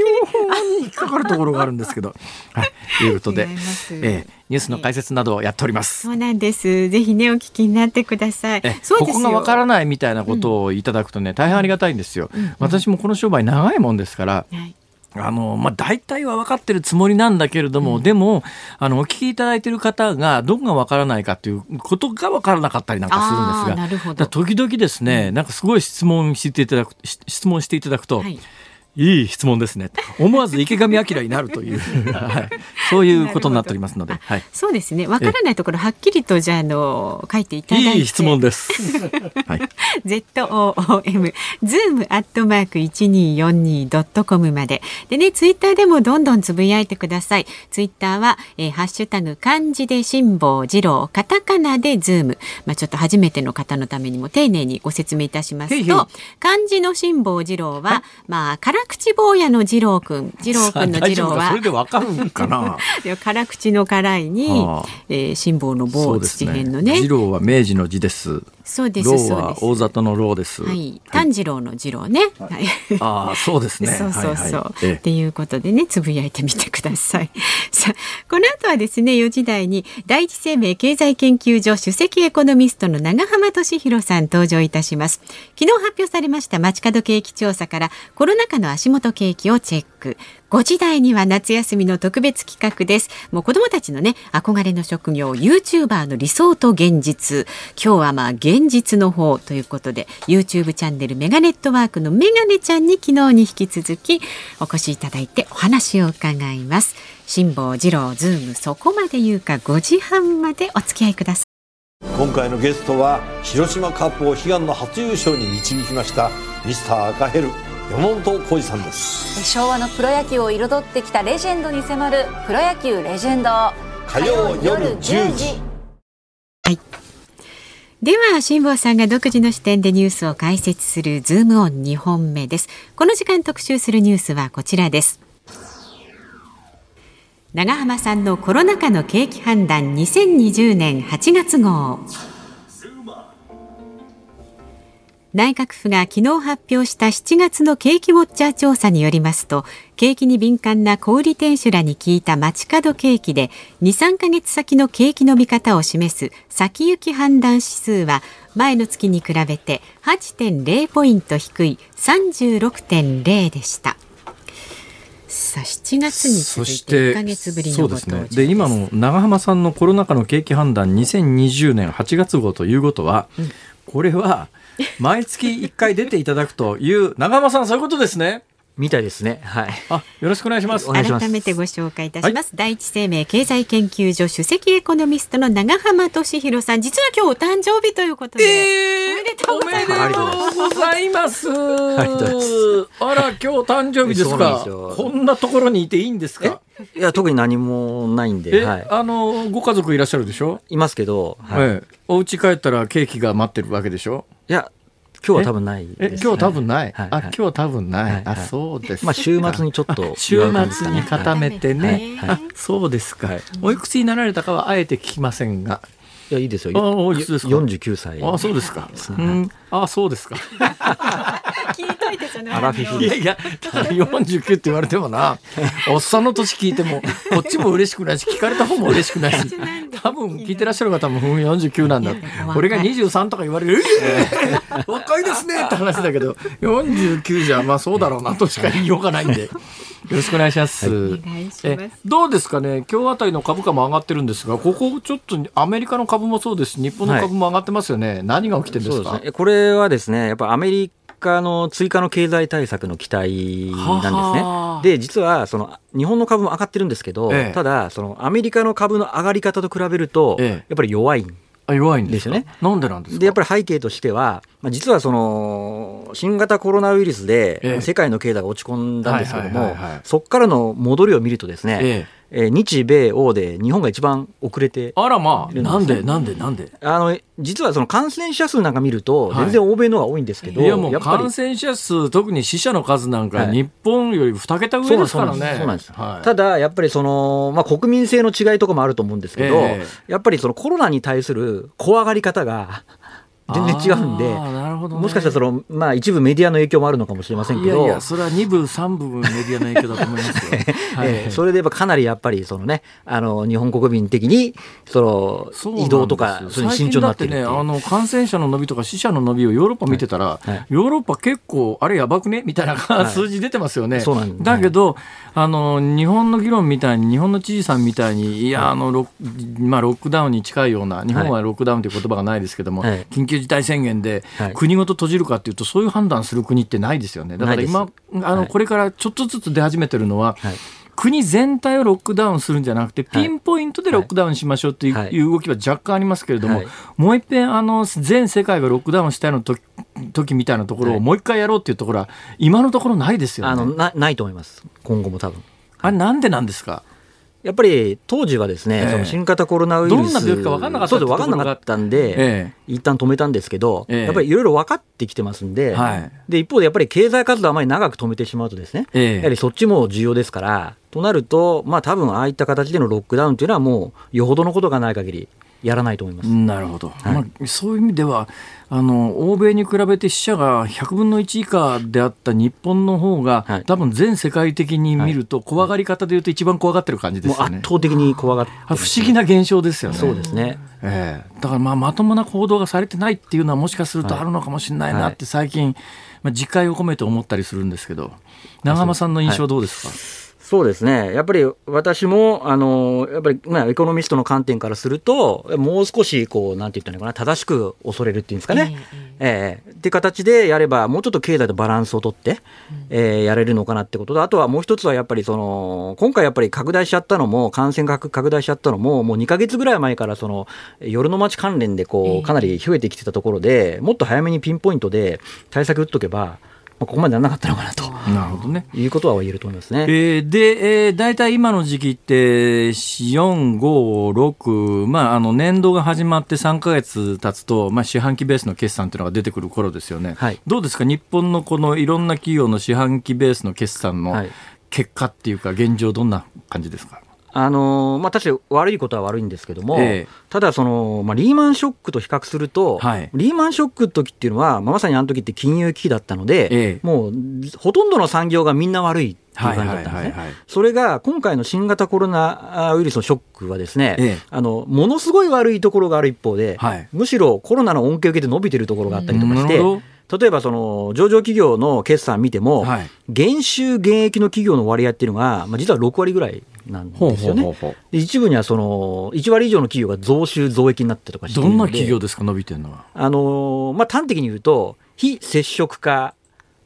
引っかかるところがあるんですけど。はい。ということで、えー、ニュースの解説などをやっております。そうなんです。ぜひね、お聞きになってください。ここがわからないみたいなことをいただくとね、大変ありがたいんですよ。私もこの商売長いもんですから。はいあの、まあ、大体は分かってるつもりなんだけれども、うん、でも、あの、お聞きいただいている方が、どこが分からないかということが分からなかったりなんかするんですが、時々ですね、なんかすごい質問していただく、質問していただくと、はいいい質問ですね。思わず池上彰になるという、はい、そういうことになっておりますので、はい、そうですね。わからないところはっきりとじゃあの書いていただいて、いい質問です。はい、Z O O M ズームアットマーク一二四二ドットコムまで。でねツイッターでもどんどんつぶやいてください。ツイッターは、えー、ハッシュタグ漢字で辛坊治郎カタカナでズーム。まあちょっと初めての方のためにも丁寧にご説明いたしますと漢字の辛坊治郎は、まあ辛口坊やの次郎くん次郎くんの次郎はそれでわかるかな 辛口の辛いに、はあ、えー、辛抱の棒土編のね次郎は明治の字ですそうですロは大里のローです。はい。炭治郎の次郎ね。はい。ああ、そうですね。そうそうそう。っていうことでね、つぶやいてみてください。さあ、この後はですね、4時台に第一生命経済研究所首席エコノミストの長浜俊弘さん登場いたします。昨日発表されました街角景気調査からコロナ禍の足元景気をチェック。5時台には夏休みの特別企画です。もう子供たちのね、憧れの職業、YouTuber の理想と現実。今日はまあ現実の方ということで、YouTube チャンネルメガネットワークのメガネちゃんに昨日に引き続きお越しいただいてお話を伺います。辛坊治郎ズームそこまで言うか5時半までお付き合いください。今回のゲストは広島カップを悲願の初優勝に導きましたミスター赤ヘル山本浩二さんです。昭和のプロ野球を彩ってきたレジェンドに迫る「プロ野球レジェンド」火曜夜10時。はい。では辛坊さんが独自の視点でニュースを解説するズームオン2本目です。この時間特集するニュースはこちらです。長浜さんのコロナ禍の景気判断2020年8月号内閣府が昨日発表した7月の景気ウォッチャー調査によりますと景気に敏感な小売店主らに聞いた街角景気で23ヶ月先の景気の見方を示す先行き判断指数は前の月に比べて8.0ポイント低い36.0でした。さあ7月に続いて1か月ぶりのご登場です、ね、で今の長浜さんのコロナ禍の景気判断2020年8月号ということは、うん。これは毎月1回出ていただくという長浜さんそういうことですね。みたいですね。はい。あ、よろしくお願いします。改めてご紹介いたします。はい、第一生命経済研究所首席エコノミストの長浜俊弘さん、実は今日お誕生日ということで、えー、おめでとうございます。あら、今日誕生日ですか。こんなところにいていいんですか？いや特に何もないんで、はい、あのご家族いらっしゃるでしょ？いますけど、はい、ええ、お家帰ったらケーキが待ってるわけでしょ？いや今日は多分ないえ今日は多分ない、あ今日は多分ない、あそうですまあ週末にちょっと週末に固めてね、あそうですか、おいくつになられたかはあえて聞きませんが。いやいいですよ。あおいくつですか？四十九歳。あそうですか。うん、あそうですか。聞いとい。アラフィフ。いやいや、四十九って言われてもな、おっさんの年聞いてもこっちも嬉しくないし、聞かれた方も嬉しくないし、多分聞いてらっしゃる方も四十九なんだ。俺が二十三とか言われる、えー、若いですねって話だけど、四十九じゃまあそうだろうなとしか言いようがないんで。よろしくお願いします。はい、えどうですかね、今日あたりの株価も上がってるんですが、ここちょっとアメリカの株もそうですし、日本の株も上がってますよね。はい、何が起きてるんですか？すね、これはですね、やっぱアメリカの追加の経済対策の期待なんですね。で、実はその日本の株も上がってるんですけど、ええ、ただそのアメリカの株の上がり方と比べると、やっぱり弱いんあ弱いんですよね。なんでなんですでやっぱり背景としては、まあ、実はその新型コロナウイルスで世界の経済が落ち込んだんですけども、そこからの戻りを見るとですね、えええー、日米欧で日本が一番遅れてあらまあなんでなんでなんで？あの実はその感染者数なんか見ると全然欧米の方が多いんですけど、はい、いやもう感染者数特に死者の数なんか日本より2桁上ですからね、そうなんです、はい、ただやっぱりその、まあ、国民性の違いとかもあると思うんですけど、えー、やっぱりそのコロナに対する怖がり方が全然違うんで、ね、もしかしたらその、まあ、一部メディアの影響もあるのかもしれませんけど、いやいやそれは2部、3部メディアの影響だと思いますよ。はい、それでかなりやっぱりその、ね、あの日本国民的にその移動とか、それに慎重になってね、あの感染者の伸びとか死者の伸びをヨーロッパ見てたら、はい。はい、ヨーロッパ結構、あれやばくねみたいな数字出てますよね。だけど、あの日本の議論みたいに、日本の知事さんみたいに、いや、あのロ,、まあ、ロックダウンに近いような、日本はロックダウンという言葉がないですけども、緊急事態宣言で、国ごと閉じるかというと、そういう判断する国ってないですよね。だから今、あのこれからちょっとずつ出始めてるのは、国全体をロックダウンするんじゃなくて、ピンポイントでロックダウンしましょうという動きは若干ありますけれども、もう一遍あの全世界がロックダウンしたいの時時みたいなところをもう一回やろうっていうところは、今のところないですよね。あのなないと思います、今後も多分。あれ、なんでなんですか？やっぱり当時はですね、ええ、その新型コロナウイルス、どんな病気か分かんなかったそう分かんなかったんで、ええ、一旦止めたんですけど、ええ、やっぱりいろいろ分かってきてますんで、はい、で一方でやっぱり経済活動あまり長く止めてしまうとですね、やはりそっちも重要ですから、となると、まあ多分ああいった形でのロックダウンというのはもうよほどのことがない限りやらないと思います。なるほど。はい、まあ、そういう意味では、あの欧米に比べて死者が100分の1以下であった日本の方が、はい、多分全世界的に見ると、怖がり方でいうと一番怖がってる感じですよね。圧倒的に怖がって、ね、不思議な現象ですよね。そうですね。ええー、だからまあまともな行動がされてないっていうのはもしかするとあるのかもしれないなって最近、まあ、自戒を込めて思ったりするんですけど長浜さんの印象どうですか、そうですね、やっぱり私も、あのやっぱり、まあ、エコノミストの観点からすると、もう少しこう、なんて言ったらいいのかな、正しく恐れるっていうんですかね、えー、えー、って形でやれば、もうちょっと経済とバランスをとって、うん、えー、やれるのかなってことと、あとはもう一つはやっぱりその、今回やっぱり拡大しちゃったのも、感染が拡大しちゃったのも、もう2か月ぐらい前からその、夜の街関連でこう、かなり増えてきてたところで、もっと早めにピンポイントで対策打っとけば、ここまでならなかったのかなと。なるほどね。いうことは言えると思いますね。えー、で、えー、大体今の時期って、4、5、6、まあ、あの、年度が始まって3か月経つと、まあ、四半期ベースの決算というのが出てくる頃ですよね。はい、どうですか？日本のこのいろんな企業の四半期ベースの決算の結果っていうか、現状どんな感じですか？あのまあ、確かに悪いことは悪いんですけども、ええ、ただその、まあ、リーマンショックと比較すると、はい、リーマンショックの時っていうのは、まあ、まさにあの時って金融危機だったので、え、もうほとんどの産業がみんな悪いっていう感じだったんですね。それが今回の新型コロナウイルスのショックはですね、あのものすごい悪いところがある一方で、はい、むしろコロナの恩恵を受けて伸びてるところがあったりとかして、例えばその上場企業の決算見ても、はい、減収減益の企業の割合っていうのが、まあ、実は6割ぐらいなんですよね。一部にはその1割以上の企業が増収増益になったとかどんな企業ですか？伸びてるのは。あのまあ端的に言うと非接触化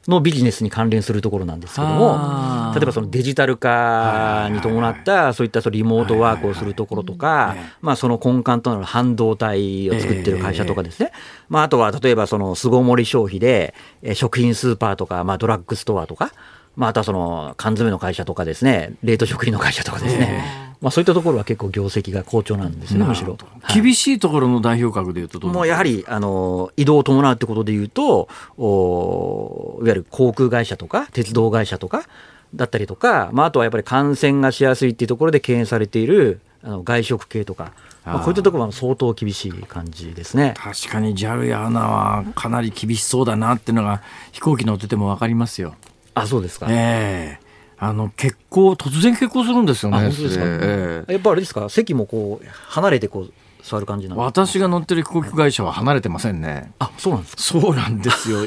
のビジネスに関連するところなんですけども、例えばそのデジタル化に伴ったそういったそのリモートワークをするところとか、まあその根幹となる半導体を作ってる会社とかですね、まああとは例えばその巣ごもり消費で食品スーパーとか、まあドラッグストアとか、まああとはその缶詰の会社とかですね、冷凍食品の会社とかですね、まあ、そういったところは結構業績が好調なんですね、むしろ。厳しいところの代表格でいうともうやはりあの移動を伴うってことでいうとお、いわゆる航空会社とか、鉄道会社とかだったりとか、まあ、あとはやっぱり感染がしやすいっていうところで敬遠されているあの外食系とか。まあ、こういったところは相当厳しい感じですね確かに JAL や ANA はかなり厳しそうだなっていうのが飛行機乗ってても分かりますよ。あそうですか、えーあの結構突然結構するんですよね。本当ですか、えー、やっぱあれですか？席もこう離れてこう座る感じなん私が乗ってる飛行機会社は離れてませんね。あそうなんですか？そうなんですよ。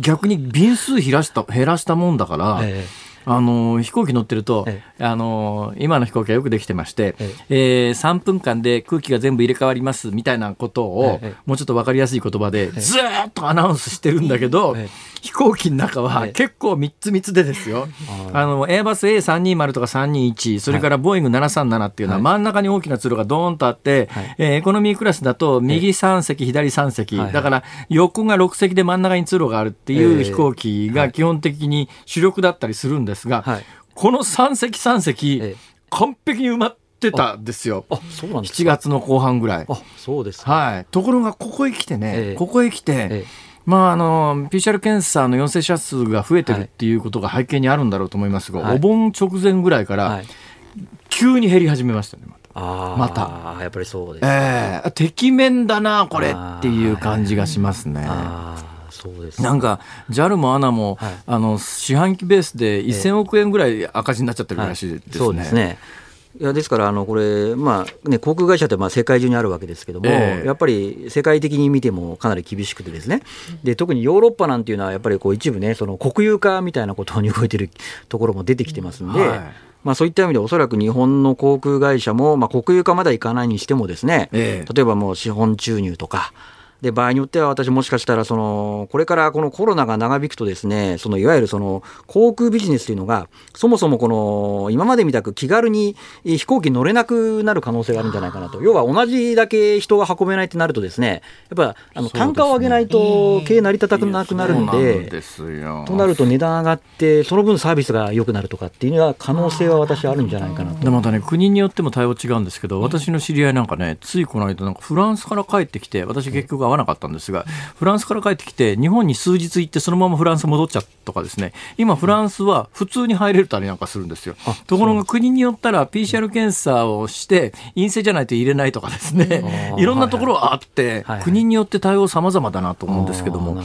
逆に便数減らした減らしたもんだから。えーあの飛行機乗ってると、ええ、あの今の飛行機はよくできてまして、ええ。えー、3分間で空気が全部入れ替わりますみたいなことを、え、もうちょっと分かりやすい言葉でずっとアナウンスしてるんだけど、飛行機の中は結構3つ3つでですよ、あのエアバス A320 とか321それからボーイング737っていうのは真ん中に大きな通路がドーンとあって、はい、えー、エコノミークラスだと右3席左3席、だから横が6席で真ん中に通路があるっていう飛行機が基本的に主力だったりするんですが、はい、この3席3席、完璧に埋まってたんですよ。あ、そうなんです7月の後半ぐらい。あ、そうですはい。ところが、ここへ来てね、ここへ来て、まあ、あの PCR 検査の陽性者数が増えてるっていうことが背景にあるんだろうと思いますが、はい、お盆直前ぐらいから、急に減り始めましたね、また。また。やっぱりそうです、えー、てきめんだな、これっていう感じがしますね。そうですなんか JAL も ANA も、はい、あの四半期ベースで1000億円ぐらい赤字になっちゃってるらしいですね。はい、そうですね。いやですから、あのこれ、まあね、航空会社ってまあ世界中にあるわけですけども、えー、やっぱり世界的に見てもかなり厳しくて、ですね。で特にヨーロッパなんていうのは、やっぱりこう一部ね、その国有化みたいなことに動いてるところも出てきてますんで。はい。まあ、そういった意味でおそらく日本の航空会社も、まあ、国有化まだいかないにしてもですね、えー、例えばもう資本注入とか、で場合によっては私もしかしたらそのこれからこのコロナが長引くとですねそのいわゆるその航空ビジネスというのがそもそもこの今までみたく気軽に飛行機乗れなくなる可能性があるんじゃないかなと。要は同じだけ人が運べないってなるとですねやっぱあの単価を上げないと経営成り立たなくなるんでとなると値段上がってその分サービスが良くなるとかっていうのは可能性は私はあるんじゃないかなと。でまたね国によっても対応違うんですけど私の知り合いなんかねついこの間なんかフランスから帰ってきて私結局合わなかったんですが、フランスから帰ってきて、日本に数日行って、そのままフランス戻っちゃったとかですね、今、フランスは普通に入れるたりなんかするんですよ。ところが国によったら、PCR 検査をして、陰性じゃないと入れないとかですね、いろんなところはあって、国によって対応様々だなと思うんですけども。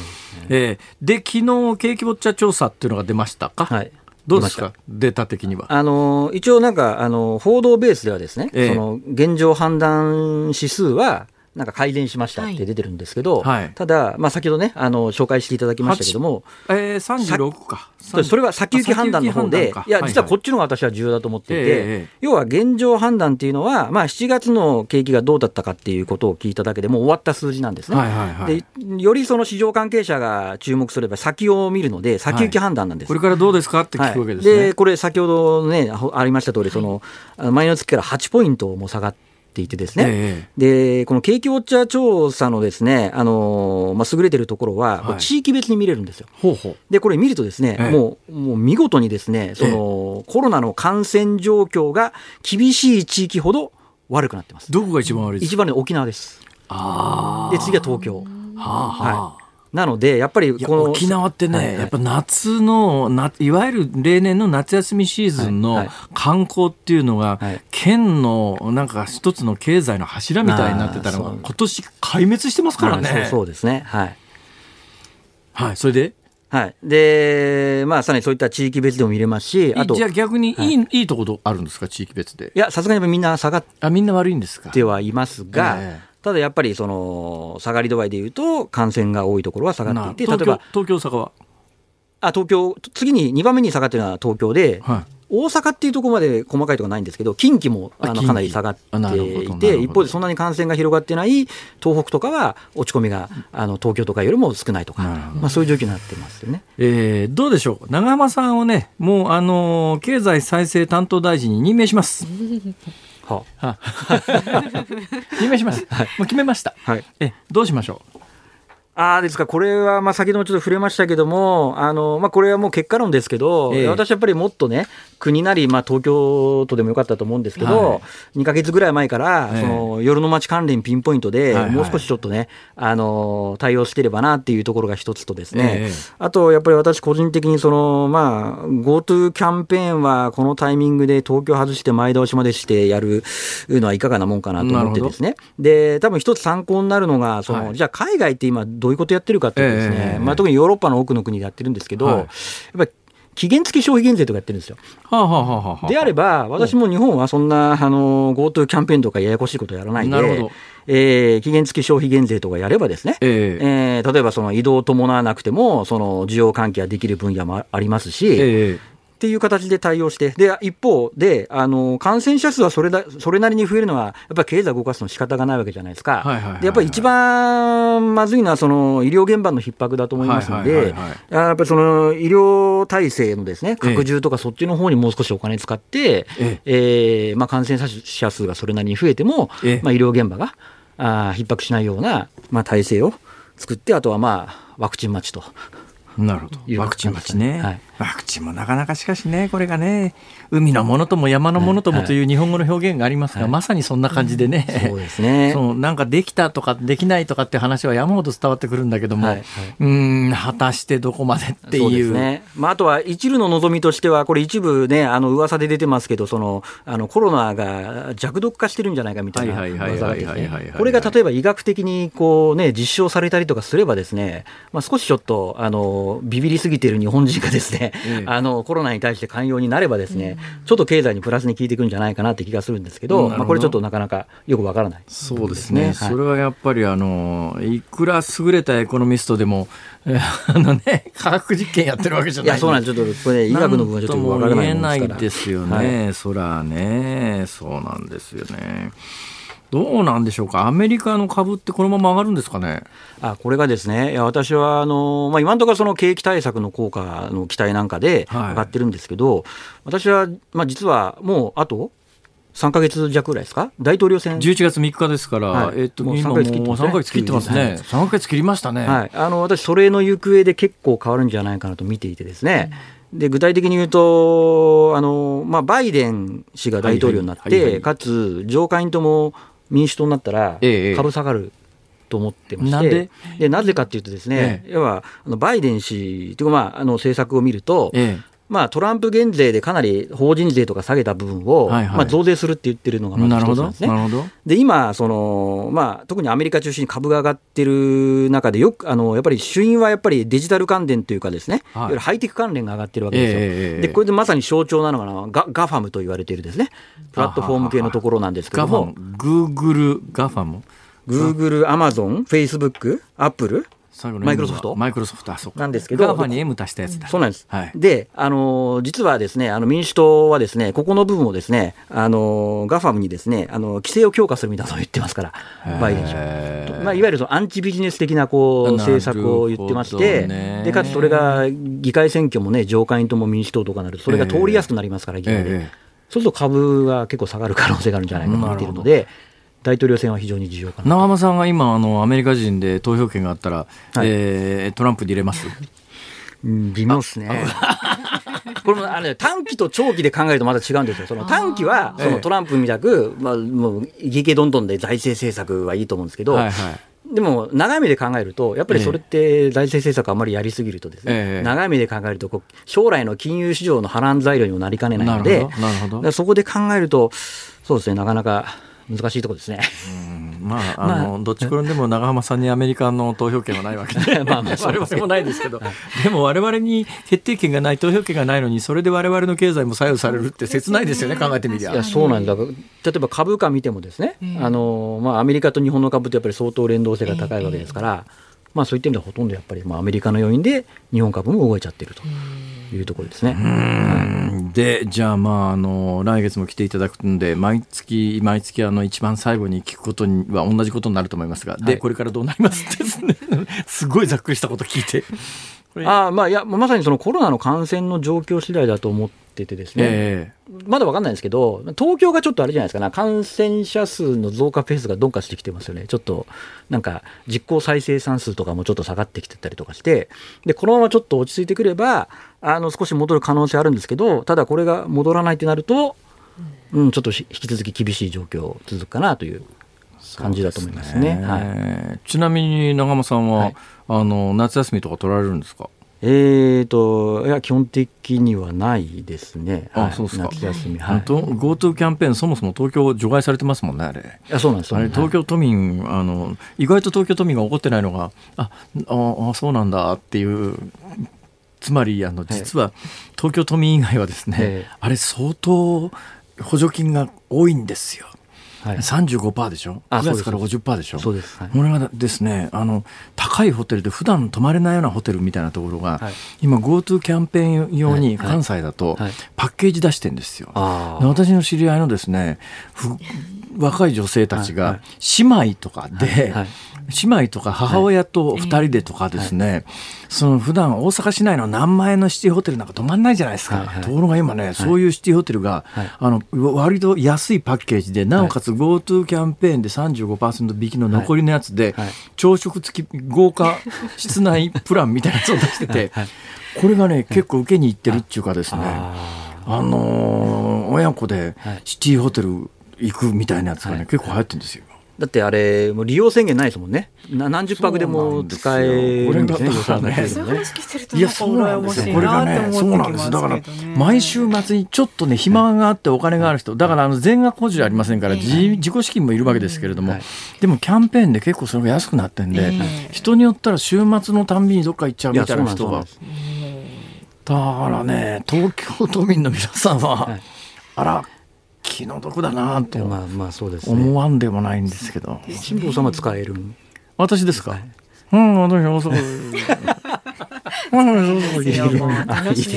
えー、で、昨日景気ウォッチャー調査っていうのが出ましたか？はいどうですか、データ的には。あの一応、なんかあの報道ベースではですね、ええ、その現状判断指数は、なんか改善しましたって出てるんですけど、はい、ただ、まあ、先ほどねあの紹介していただきましたけども、えー、36か。それは先行き判断の方でいや実はこっちの方が私は重要だと思っていて、はいはい、要は現状判断っていうのは、まあ、7月の景気がどうだったかっていうことを聞いただけでもう終わった数字なんですね、はいはいはい、でよりその市場関係者が注目すれば先を見るので先行き判断なんです、これからどうですかって聞くわけですね、でこれ先ほどねありました通りその前の月から8ポイントも下がってていてですね、えー、でこの景気ウォッチャー調査のですね、あのまあ、優れてるところは、はい、地域別に見れるんですよ。ほうほう。でこれ見るとですね、えー、もうもう見事にですねその、えー、コロナの感染状況が厳しい地域ほど悪くなってます。どこが一番悪い一番ね沖縄です。あで次は東京。はあはあ、なので、やっぱりこの沖縄ってね、はいはい、やっぱ夏のないわゆる例年の夏休みシーズンの観光っていうのが、はいはい、県のなんか一つの経済の柱みたいになってたのが、今年壊滅してますからね。そうそうですね。はい。はい、それで？はい。で、まあ、さらにそういった地域別でも見れますし、あと。じゃあ逆にいい、はい、いいところあるんですか、地域別で。いや、さすがにみんな下がって。あ、みんな悪いんですか？ではいますが、えーただやっぱりその下がり度合いでいうと、感染が多いところは下がっていて、例えば東京、大阪は？あ東京、次に2番目に下がってるのは東京で、はい。大阪っていうところまで細かいところないんですけど、近畿もあのかなり下がっていて、一方でそんなに感染が広がってない東北とかは落ち込みがあの東京とかよりも少ないとか、まあ、そういう状況になってますよね、えー、どうでしょう、長浜さんをね、もうあの経済再生担当大臣に任命します。はあ、任命 します。はい、もう決めました。はい、えどうしましょう？あですか。ら、これはまあ先ほどもちょっと触れましたけども、あのまあ、これはもう結果論ですけど、ええ、私やっぱりもっとね、国なり、まあ、東京都でもよかったと思うんですけど、はい、2か月ぐらい前から、その夜の街関連ピンポイントで、もう少しちょっとね、あの対応してればなっていうところが一つとですね、え、あとやっぱり私、個人的にその、まあ、GoTo キャンペーンはこのタイミングで東京外して前倒しまでしてやるのはいかがなもんかなと思ってですね、で多分一つ参考になるのが、その、はい、じゃあ海外って今、どういうことやってるかっていうとですね、まあ、特にヨーロッパの多くの国でやってるんですけど、はい、やっぱり期限付き消費減税とかやってるんですよ。はあはあはあ、であれば、私も日本はそんな、あの、GoTo キャンペーンとかややこしいことやらないで、えー、期限付き消費減税とかやればですね、えー、えー、例えばその移動を伴わなくても、その需要喚起ができる分野もありますし、えーっていう形で対応して、で一方で、あの感染者数はそれだそれなりに増えるのは、やっぱり経済を動かすの仕方がないわけじゃないですか、でやっぱり一番まずいのは、その医療現場の逼迫だと思いますので、やっぱりその医療体制のですね拡充とか、そっちの方にもう少しお金使って、ええ。ー、まあ、感染者数がそれなりに増えても、まあ、医療現場があ逼迫しないような、まあ、体制を作って、あとはまあワクチン待ちと。なるほど。ワクチン待ちね、はい、ワクチンもなかなかしかしね、これがね、海のものとも山のものともという日本語の表現がありますが、はい、まさにそんな感じでね、そうですね。そのなんかできたとかできないとかって話は山ほど伝わってくるんだけども、はいはい、うん果たしてどこまでっていう。ね。まああとは一縷の望みとしてはこれ一部ねあの噂で出てますけど、そのあのコロナが弱毒化してるんじゃないかみたいな噂がですね。これが例えば医学的にこうね実証されたりとかすればですね、まあ少しちょっとあのビビりすぎている日本人がですね、あのコロナに対して寛容になればですね、ちょっと経済にプラスに効いてくるんじゃないかなって気がするんですけど、まあ、これちょっとなかなかよくわからない、そうですね、はい、それはやっぱりあのいくら優れたエコノミストでもあのね科学実験やってるわけじゃないいやそうなんです。ちょっとこれ、ね、医学の部分はちょっとわからないないですよね、はい、そらね。そうなんですよね。どうなんでしょうか、アメリカの株ってこのまま上がるんですかね？あこれがですね、いや私はあの、まあ、今のところその景気対策の効果の期待なんかで上がってるんですけど、はい、私は、まあ、実はもうあと3か月弱ぐらいですか、大統領選。11月3日ですから、はい、えっと、もう3か月切ってます、ね、3ヶ月切ってますね、3か月切りましたね、はい、あの私、それの行方で結構変わるんじゃないかなと見ていてですね。うん、で具体的に言うと、あのまあ、バイデン氏が大統領になって、かつ上下院とも民主党になったら株下がる。と思ってまして、で？なぜかというとですね、要はあのバイデン氏というか、まあ、あの政策を見ると、まあ、トランプ減税でかなり法人税とか下げた部分を、はいはい、まあ、増税するって言ってるのがまず一つなんですね。で今その、まあ、特にアメリカ中心に株が上がってる中でよくあのやっぱり主因はやっぱりデジタル関連というかですね、はい、いわゆるハイテク関連が上がってるわけですよ。えー、でこれでまさに象徴なのがガガファムと言われているですね。プラットフォーム系のところなんですけども。グーグルガファム？グーグル、アマゾン、フェイスブック、アップル、マイクロソフト？マイクロソフト、あ、そうなんですけど、ガーファに M 足したやつだ。そうなんです。はい、で、あの実はですね、あの民主党はですね、ここの部分をですね、あのガファムにですね、あの規制を強化するみたいなのを言ってますから、バイデン氏は。まあ、いわゆるそのアンチビジネス的なこう政策を言ってまして、でかつそれが議会選挙もね、上下院とも民主党とかなると、それが通りやすくなりますから、議会で。そうすると株が結構下がる可能性があるんじゃないかと思っているので、大統領選は非常に重要かな長浜さんが今あのアメリカ人で投票権があったら、はい、えー、トランプに入れます？微妙ですね。これもあれ短期と長期で考えるとまた違うんですよ。その短期はそのトランプみたく、まあ、もうイケイケどんどんで財政政策はいいと思うんですけど、はいはい、でも長い目で考えると、やっぱりそれって財政政策あんまりやりすぎるとですね、ええ、長い目で考えるとこう、将来の金融市場の波乱材料にもなりかねないので、そこで考えると、そうですね、なかなか。難しいところですね。まあ、あの、まあ、どっち転んでも長浜さんにアメリカの投票権はないわけで、まあ、まあ、それもないですけど、でも我々に決定権がない、投票権がないのに、それで我々の経済も左右されるって切ないですよね、考えてみりゃ。いや、そうなんだ。例えば株価見てもですね、あの、まあ、アメリカと日本の株ってやっぱり相当連動性が高いわけですから、まあ、そういった意味ではほとんどやっぱり、まあ、アメリカの要因で日本株も動いちゃってると。いうところですね。でじゃあまああの来月も来ていただくんで毎月毎月あの一番最後に聞くことには同じことになると思いますが、はい、でこれからどうなりますですねすごいざっくりしたこと聞いて。あまあいやまさにそのコロナの感染の状況次第だと思っててですね、えー、まだ分かんないんですけど、東京がちょっとあれじゃないですかな、感染者数の増加ペースが鈍化してきてますよね、ちょっとなんか実効再生産数とかもちょっと下がってきてたりとかして、でこのままちょっと落ち着いてくれば、あの少し戻る可能性あるんですけど、ただこれが戻らないってなると、うん、ちょっと引き続き厳しい状況続くかなという感じだと思いますね。すねはい、ちなみに長間さんは、はい、あの夏休みとか取られるんですか？えーと、いや、基本的にはないですね。あ、はい、そうですか。夏休み。はい。GoTo キャンペーン、そもそも東京除外されてますもんね、あれ。いや、そうなんですあれ、東京都民、あの、意外と東京都民が怒ってないのが、あ、あ、そうなんだっていう。つまり、あの、実は、東京都民以外はですね、あれ、相当補助金が多いんですよ。はい、35%でしょ？9月から50%でしょ？そうです、はい、これがですねあの高いホテルで普段泊まれないようなホテルみたいなところが、はい、今 GoTo キャンペーン用に関西だとパッケージ出してんですよ、私の知り合いのですね若い女性たちが姉妹とかで、姉妹とか母親と2人でとかですね、はい、その普段大阪市内の何万円のシティホテルなんか泊まんないじゃないですか、はいはい、ところが今ね、はい、そういうシティホテルが、はい、あの割と安いパッケージでなおかつ GoTo キャンペーンで35%引きの残りのやつで、朝食付き豪華室内プランみたいなやつを出しててこれがね結構受けにいってるっていうかですね。あのー、親子でシティホテル行くみたいなやつがね、結構流行ってるんですよ。だってあれ、もう利用宣言ないですもんね。何十泊でも使えるんですね、予算ね。いや、そうなんですよ。これがね、そうなんです。だから、毎週末にちょっとね、暇があってお金がある人、だからあの全額補助ありませんから、自己資金もいるわけですけれども、でもキャンペーンで結構それが安くなってんで、人によったら週末のたんびにどっか行っちゃうみたいな人が。だからね、東京都民の皆さんは、あら、気の毒だなとまあまあそうです、思わんでもないんですけど。辛坊さんは使える？私ですか、はい、うん私はそう楽し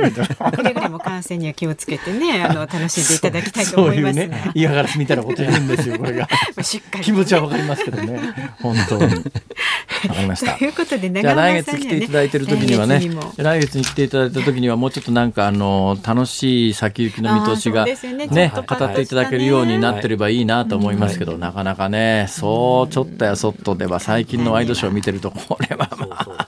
めます。くれぐれも感染には気をつけてね、あの楽しんでいただきたいと思います。ね、嫌がらせみたいなこと言うんですよ、これが。しっかり気持ちはわかりますけどね、本当に。わかりました。ということで、じゃ来月来ていただいてる時にはね、来月に来ていただいた時にはもうちょっとなんかあの楽しい先行きの見通しがね語っていただけるようになってればいいなと思いますけど、なかなかね、そうちょっとやそっとでは最近のワイドショーを見てるとこれはまあ。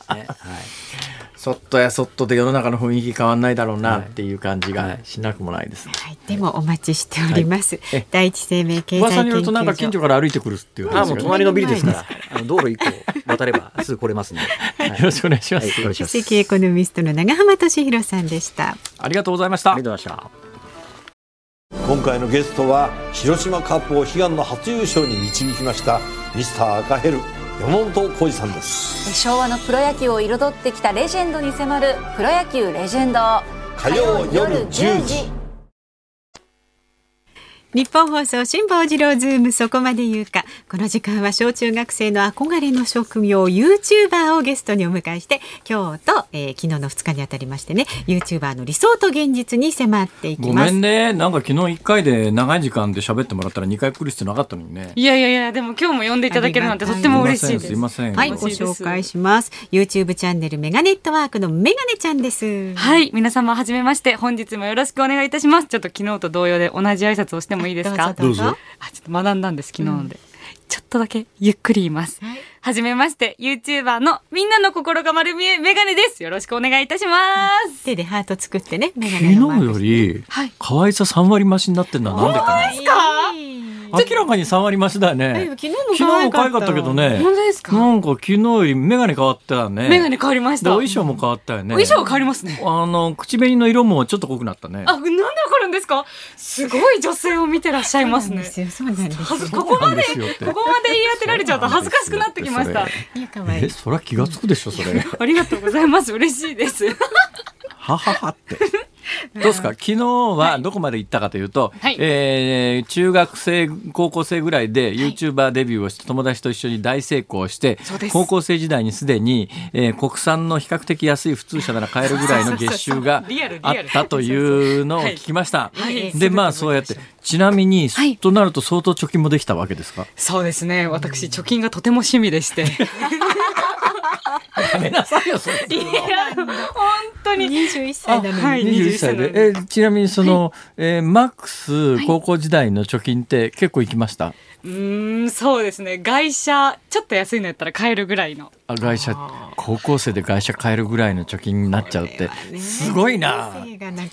っとやそっとで世の中の雰囲気変わんないだろうなっていう感じがしなくもないです、ね。はい、でもお待ちしております、はい、第一生命経済噂によるとなんか近所から歩いてくるっていう話あもう隣のビルですから。あの道路一個渡ればすぐ来れますね、はい、よろしくお願いします、はい、首席エコノミストの長浜俊弘さんでしたありがとうござい。ましたありがとうござい。ました今回のゲストは広島カップを悲願の初優勝に導きましたミスター赤ヘル山本浩二さんです。昭和のプロ野球を彩ってきたレジェンドに迫る「プロ野球レジェンド」火曜夜10時日本放送辛坊治郎ズームそこまで言うかこの時間は小中学生の憧れの職業 YouTuber をゲストにお迎えして今日と、えー、昨日の2日にあたりましてね YouTuber の理想と現実に迫っていきます。ごめんねなんか昨日1回で長い時間で喋ってもらったら2回来る必要なかったのにねいやいやいやでも今日も呼んでいただけるなんてとっても嬉しいです。すいませんはいご紹介します。YouTube チャンネルメガネットワークのメガネちゃんです。はい皆様はじめまして本日もよろしくお願いいたします。ちょっと昨日と同様で同じ挨拶をしてもいいですか？どうぞ。あちょっと学んだんです昨日ので、うん、ちょっとだけゆっくり言います、はい、はじめまして YouTuber のみんなの心が丸見えメガネですよろしくお願いいたします手でハート作ってねメガネ昨日より可愛さ3割増しになってるのはなんでかな、ですか？明らかに3割増しだよね。昨日も可愛かったけどね。本当ですか？なんか昨日より眼鏡変わったよね。眼鏡変わりました。衣装も変わったよね。衣装変わりますね。あの、口紅の色もちょっと濃くなったね。あ、なんでわかるんですか？すごい女性を見てらっしゃいますね。そうなんですよ。ここまで、ここまで言い当てられちゃうと恥ずかしくなってきました。え、そりゃ気がつくでしょ、それ。ありがとうございます。嬉しいです。はははって。どうですか？昨日はどこまで行ったかというと、はい、えー、中学生高校生ぐらいで YouTuber デビューをして友達と一緒に大成功して、はい、高校生時代にすでに、えー、国産の比較的安い普通車なら買えるぐらいの月収があったというのを聞きました。でまあそうやってちなみに、はい、となると相当貯金もできたわけですか？そうですね。私貯金がとても趣味でして やめなさいよ、それ。いや、本当に。21歳なのに。はい、21歳で。え、ちなみにその、はい、えー、マックス高校時代の貯金って結構いきました、はいうんそうですね。外車ちょっと安いのやったら買えるぐらいの。あ外車高校生で外車買えるぐらいの貯金になっちゃうって。すごいな。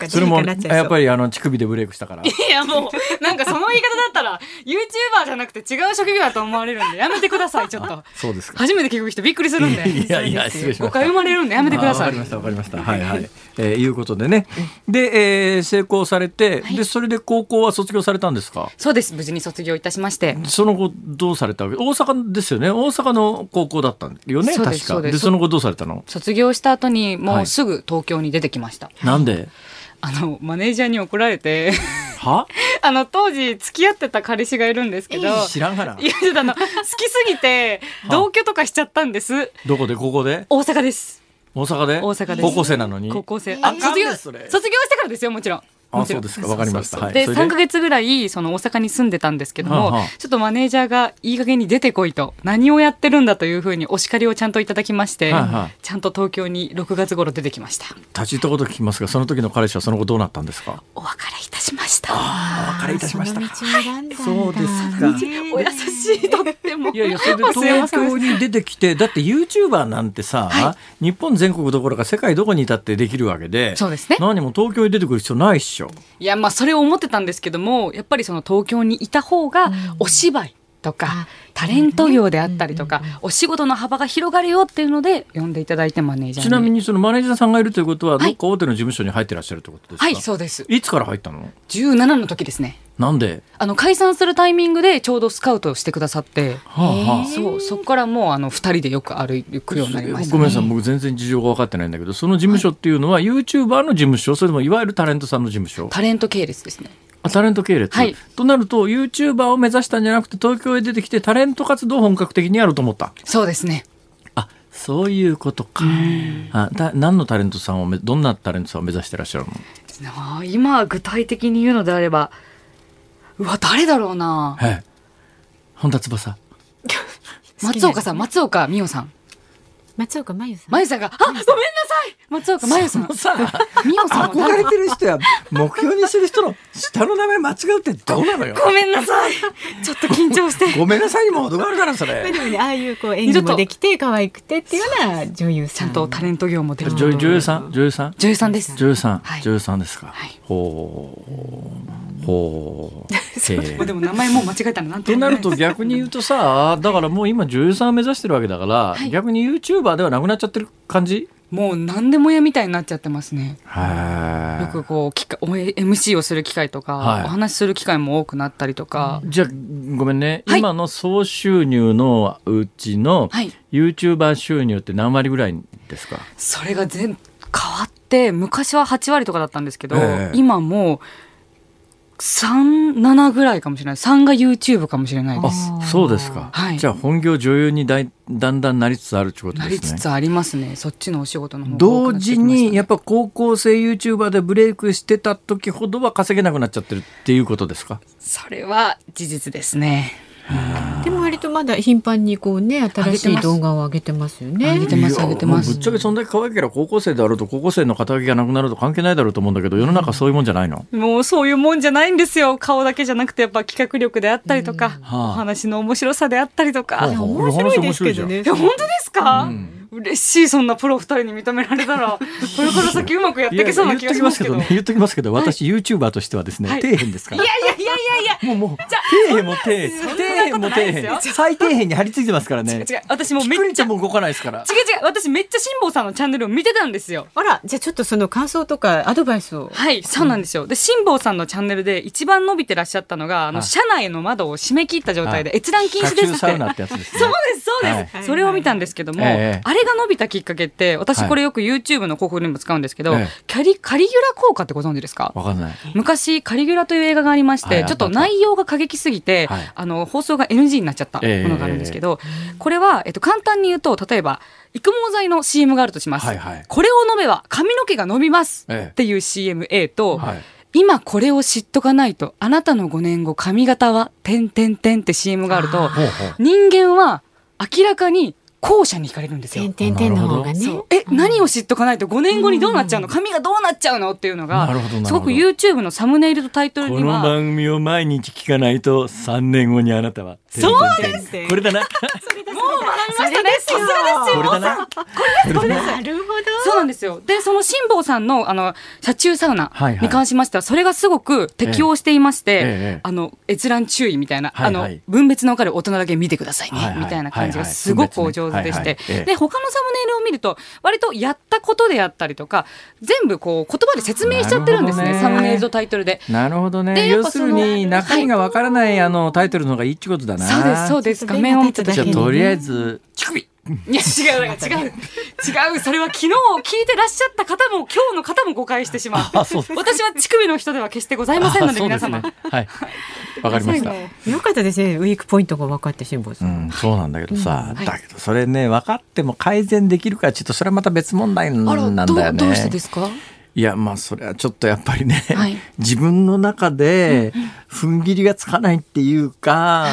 それもやっぱりあの乳首でブレイクしたから。いやもうなんかその言い方だったら YouTuber じゃなくて違う職業だと思われるんでやめてくださいちょっと。そうですか。初めて聞く人びっくりするんで。いやいや失礼しました。誤解生まれるんでやめてください。わかりましたわかりましたはいはい。えー、いうことでね。で、えー、成功されて、でそれで高校は卒業されたんですか？そうです。無事に卒業いたしましてその後どうされたわけ？大阪ですよね。大阪の高校だったんよね確か。でその後どうされたの？卒業した後にもうすぐ東京に出てきました、はい、なんで？あのマネージャーに怒られて。は？あの当時付き合ってた彼氏がいるんですけど。知らんがな。いやあの好きすぎて同居とかしちゃったんです。どこで？ここで？大阪です。大阪で？大阪で高校生なのに？高校生。あ卒業卒業してからですよもちろんあそうですか。わかりました。で3か月ぐらいその大阪に住んでたんですけども、はあ、ちょっとマネージャーがいい加減に出てこいと何をやってるんだというふうにお叱りをちゃんといただきまして、はあ、ちゃんと東京に6月頃出てきました。立ち入ったこと聞きますがその時の彼氏はその後どうなったんですか？お別れいたしました。お別れいたしました。そうです。かお優しいとっても。いやいやそれで東京に出てきてだって YouTuber なんてさ、はい、日本全国どころか世界どこにいたってできるわけでそうですね。何も東京に出てくる必要ないっしょいやまあそれを思ってたんですけどもやっぱりその東京にいた方がお芝居とか、タレント業であったりとか、お仕事の幅が広がるよっていうので呼んでいただいてマネージャーちなみにそのマネージャーさんがいるということは、どっか大手の事務所に入ってらっしゃるということですか？はいそうです。いつから入ったの？17の時ですね。なんで？あの解散するタイミングでちょうどスカウトしてくださって、はあはあ、そうそこからもうあの2人でよく歩くようになりました、ね、ごめんなさい。僕全然事情が分かってないんだけどその事務所っていうのは、はい、YouTuber の事務所それともいわゆるタレントさんの事務所？タレント系列ですねタレント系列、はい、となると YouTuber を目指したんじゃなくて東京へ出てきてタレント活動を本格的にやると思った。そうですね。あそういうことか。あだ何のタレントさんをどんなタレントさんを目指してらっしゃるの？今具体的に言うのであればうわ誰だろうな。本田翼。松岡さん松岡美代さん松岡真由さん。真由さんが、あ、ごめんなさい松岡真由さん。さ、美代さん。憧れてる人や、目標にする人の下の名前間違うってどうなのよ？ごめんなさい。ちょっと緊張して。ごめんなさいにも程があるから、それ。ああいうこう演技もできて、可愛くてっていうような女優さん。とタレント業もできる。女優さん？女優さん？女優さんです。女優さん。女優さんですか。ほう。ほう。でも名前も間違えたらなんとなると逆に言うとさ、だからもう今女優さんを目指してるわけだから、逆に YouTuber バーではなくなっちゃってる感じ？もう何でも屋みたいになっちゃってますね。よくこう、MC をする機会とか、はい、お話しする機会も多くなったりとか。じゃあ、ごめんね、はい、今の総収入のうちの、はい、YouTuber 収入って何割ぐらいですか？それが全、変わって、昔は8割とかだったんですけど、えー、今もう、3、7ぐらいかもしれない。3が YouTube かもしれないです。あ、そうですか。はい。じゃあ本業女優にだいだんだんなりつつあるってことですね。なりつつありますね。そっちのお仕事の方同時に、やっぱ高校生 YouTuber でブレイクしてた時ほどは稼げなくなっちゃってるっていうことですか？それは事実ですね。でも割とまだ頻繁にこうね新しい動画を上げてますよね。上げてます上げてます。ぶっちゃけそんだけ可愛いけど高校生であろうと高校生の肩書きがなくなると関係ないだろうと思うんだけど世の中そういうもんじゃないの、もうそういうもんじゃないんですよ。顔だけじゃなくてやっぱ企画力であったりとか、お話の面白さであったりとか。面白いですけどね。本当ですか、うん。嬉しいそんなプロ二人に認められたら。これから先うまくやっていけそうな気がしますけど。言っときますけど、私 YouTuber としてはですね、底辺ですから。いやいやいやいやいや。もうもう底辺も底辺。底辺も底辺。最底辺に張り付いてますからね。違う違う。私もめっちゃも動かないですから。違う違う。私めっちゃ辛坊さんのチャンネルを見てたんですよ。あらじゃあちょっとその感想とかアドバイスを。はいそうなんですよ。で辛坊さんのチャンネルで一番伸びてらっしゃったのがあの車内の窓を閉め切った状態で閲覧禁止ですってそうですそうです。それを見たんですけども、あれが伸びたきっかけって私これよく YouTube の広告にも使うんですけど、キャリカリギュラ効果ってご存知ですか？わかんない。昔カリギュラという映画がありまして、ちょっと内容が過激すぎて、あの放送が NG になっちゃったものがあるんですけど、これは、えっと、簡単に言うと例えば育毛剤の CM があるとします、これを飲めば髪の毛が伸びますっていう CMA と、はい、今これを知っとかないとあなたの5年後髪型は「てんてんてん」って CM があると人間は明らかに後者に惹かれるんですよ。てんてんの方がね。え、何を知っとかないと5年後にどうなっちゃうの？髪がどうなっちゃうのっていうのが、すごく YouTube のサムネイルとタイトルには。この番組を毎日聞かないと3年後にあなたは。そうですこれだな。もう学びましたね。さすがですよ。これだな。これです。なるほど。そうなんですよ。で、その辛坊さんの、あの、車中サウナに関しましては、それがすごく適応していまして、あの、閲覧注意みたいな、あの、分別の分かる大人だけ見てくださいね、みたいな感じがすごくお上手でして。で、他のサムネイルを見ると、割とやったことであったりとか、全部こう、言葉で説明しちゃってるんですね、サムネイルとタイトルで。なるほどね。要するに、中身がわからない、あの、タイトルの方がいいってことだな。そうです、そうです。画面を見ただけとりあえず、乳首。いや違う違う違う。違う それは昨日聞いてらっしゃった方も今日の方も誤解してしまう。私は乳首の人では決してございませんので皆様、ね、はい。わかりました。よかったですねウィークポイントが分かって辛抱さん、うん、そうなんだけどさ、うん、だけどそれね分かっても改善できるかちょっとそれはまた別問題なんだよね。どうしてですか？いやまあそれはちょっとやっぱりね、はい、自分の中で踏ん切りがつかないっていうか、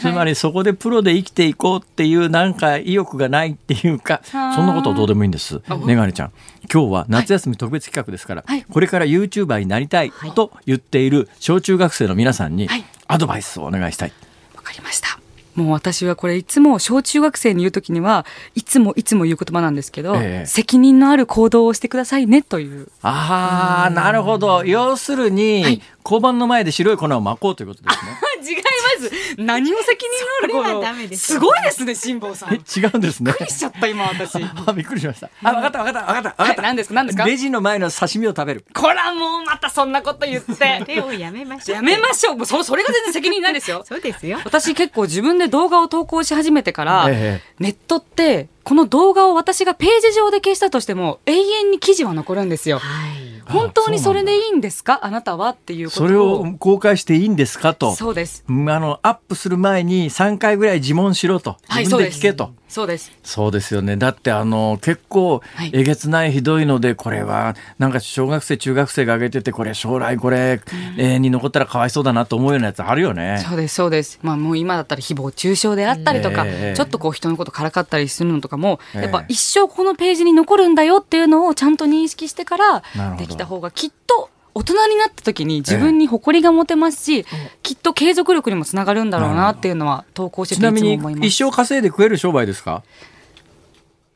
つまりそこでプロで生きていこうっていうなんか意欲がないっていうかそんなことはどうでもいいんです。ねがねちゃん今日は夏休み特別企画ですから、はい、これから YouTuber になりたいと言っている小中学生の皆さんにアドバイスをお願いしたい。わかりましたもう私はこれいつも小中学生に言う時にはいつもいつも言う言葉なんですけど、ええ、責任のある行動をしてくださいねという。ああ、なるほど。要するに、はい、交番の前で白い粉をまこうということですね。違います。何を責任のあるこの。すごいですね、辛坊さん。え、違うんですね。びっくりしちゃった、今私。あ、びっくりしました。あ、わかったわかったわかったわかった。何ですか何ですか？レジの前の刺身を食べる。こらもうまたそんなこと言って。手をやめましょう。やめましょう。もうそそれが全然責任ないですよ。そうですよ。私結構自分で動画を投稿し始めてから、ネットってこの動画を私がページ上で消したとしても永遠に記事は残るんですよ。はい本当にそれでいいんですか？あなたはっていうそれを公開していいんですかと。そうです。あのアップする前に3回ぐらい自問しろと。自分で聞けと、はいそうです。そうですよね。だってあの結構えげつないひどいのでこれはなんか小学生中学生が挙げててこれ将来これ、永遠に残ったらかわいそうだなと思うようなやつあるよね。そうですそうです。まあもう今だったら誹謗中傷であったりとか、えー、ちょっとこう人のことからかったりするのとかも、やっぱ一生このページに残るんだよっていうのをちゃんと認識してからできた方がきっと大人になった時に自分に誇りが持てますし、ええ、きっと継続力にもつながるんだろうなっていうのは投稿してていつも思います。ちなみに一生稼いで食える商売ですか？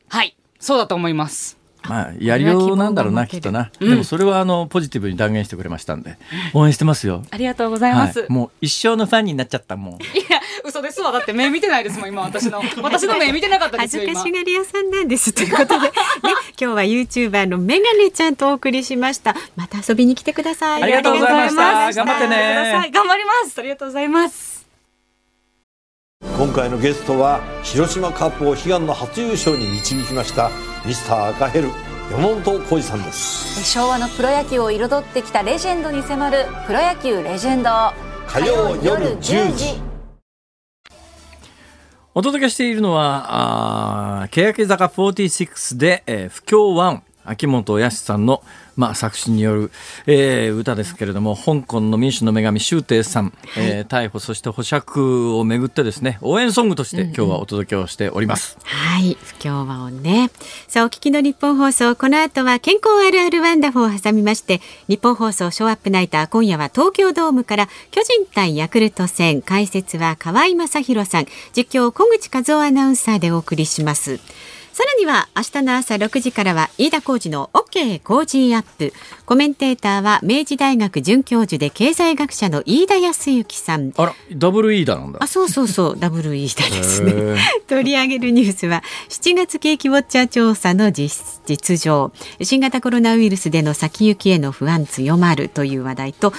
はい。そうだと思います まあ、やりようなんだろうな、きっとな。でもそれはあのポジティブに断言してくれましたんで、応援してますよ。ありがとうございます。もう一生のファンになっちゃったもん。いや、嘘ですわ。だって目見てないですもん、今私の。私の目見てなかったですよ。恥ずかしがり屋さんなんです。ということで、ね、今日はユーチューバーのメガネちゃんとお送りしました。また遊びに来てください。ありがとうございました。頑張ってね。頑張ります。ありがとうございます。今回のゲストは広島カップを悲願の初優勝に導きましたミスター赤ヘル山本浩二さんです。昭和のプロ野球を彩ってきたレジェンドに迫る「プロ野球レジェンド」火曜夜10時。お届けしているのはあ欅坂46で、えー、不協和音秋元康さんの「まあ、作詞による、えー、歌ですけれども香港の民主の女神周庭さん、はい、えー、逮捕そして保釈をめぐってですね応援ソングとして今日はお届けをしております、うんうん、はい。不協和音ねさあお聞きの日本放送。この後は健康あるあるワンダフを挟みまして日本放送ショーアップナイター今夜は東京ドームから巨人対ヤクルト戦。解説は河合正弘さん。実況小口和夫アナウンサーでお送りしますさらには明日の朝6時からは飯田浩二の OK 工事アップ。コメンテーターは明治大学准教授で経済学者の飯田康之さん。あらダブル飯田なんだ。あそうそうそう ダブル飯田ですね。取り上げるニュースは7月景気ウォッチャー調査の実実情。新型コロナウイルスでの先行きへの不安強まるという話題と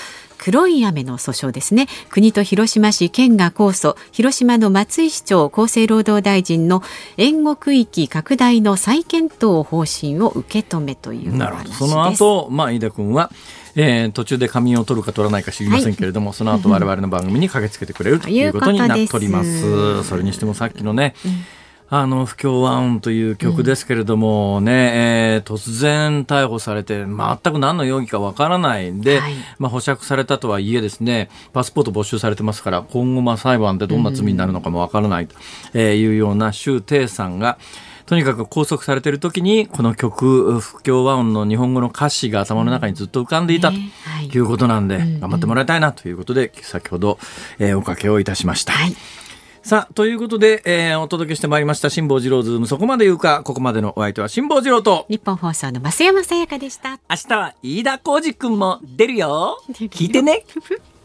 黒い雨の訴訟ですね。国と広島市県が控訴。広島の松井市長厚生労働大臣の援護区域拡大の再検討方針を受け止めというなるほど。その後、まあ飯田君はえー、途中で仮眠を取るか取らないか知りませんけれども、はい、その後我々の番組に駆けつけてくれるということになっております。それにしてもさっきのね、うんあの、不協和音という曲ですけれどもね、うん、えー、突然逮捕されて、全く何の容疑かわからないんで、はい、まあ、保釈されたとはいえですね、パスポート没収されてますから、今後、まあ、裁判でどんな罪になるのかもわからないというような周庭さんが、とにかく拘束されている時に、この曲、不協和音の日本語の歌詞が頭の中にずっと浮かんでいたとい。うことなんで、頑張ってもらいたいなということで、先ほど、えー、おかけをいたしました。はいさあ、ということで、えー、お届けしてまいりました、辛坊治郎ズーム、そこまで言うか、ここまでのお相手は辛坊治郎と、日本放送の増山さやかでした。明日は飯田浩二くんも出るよ。聞いてね。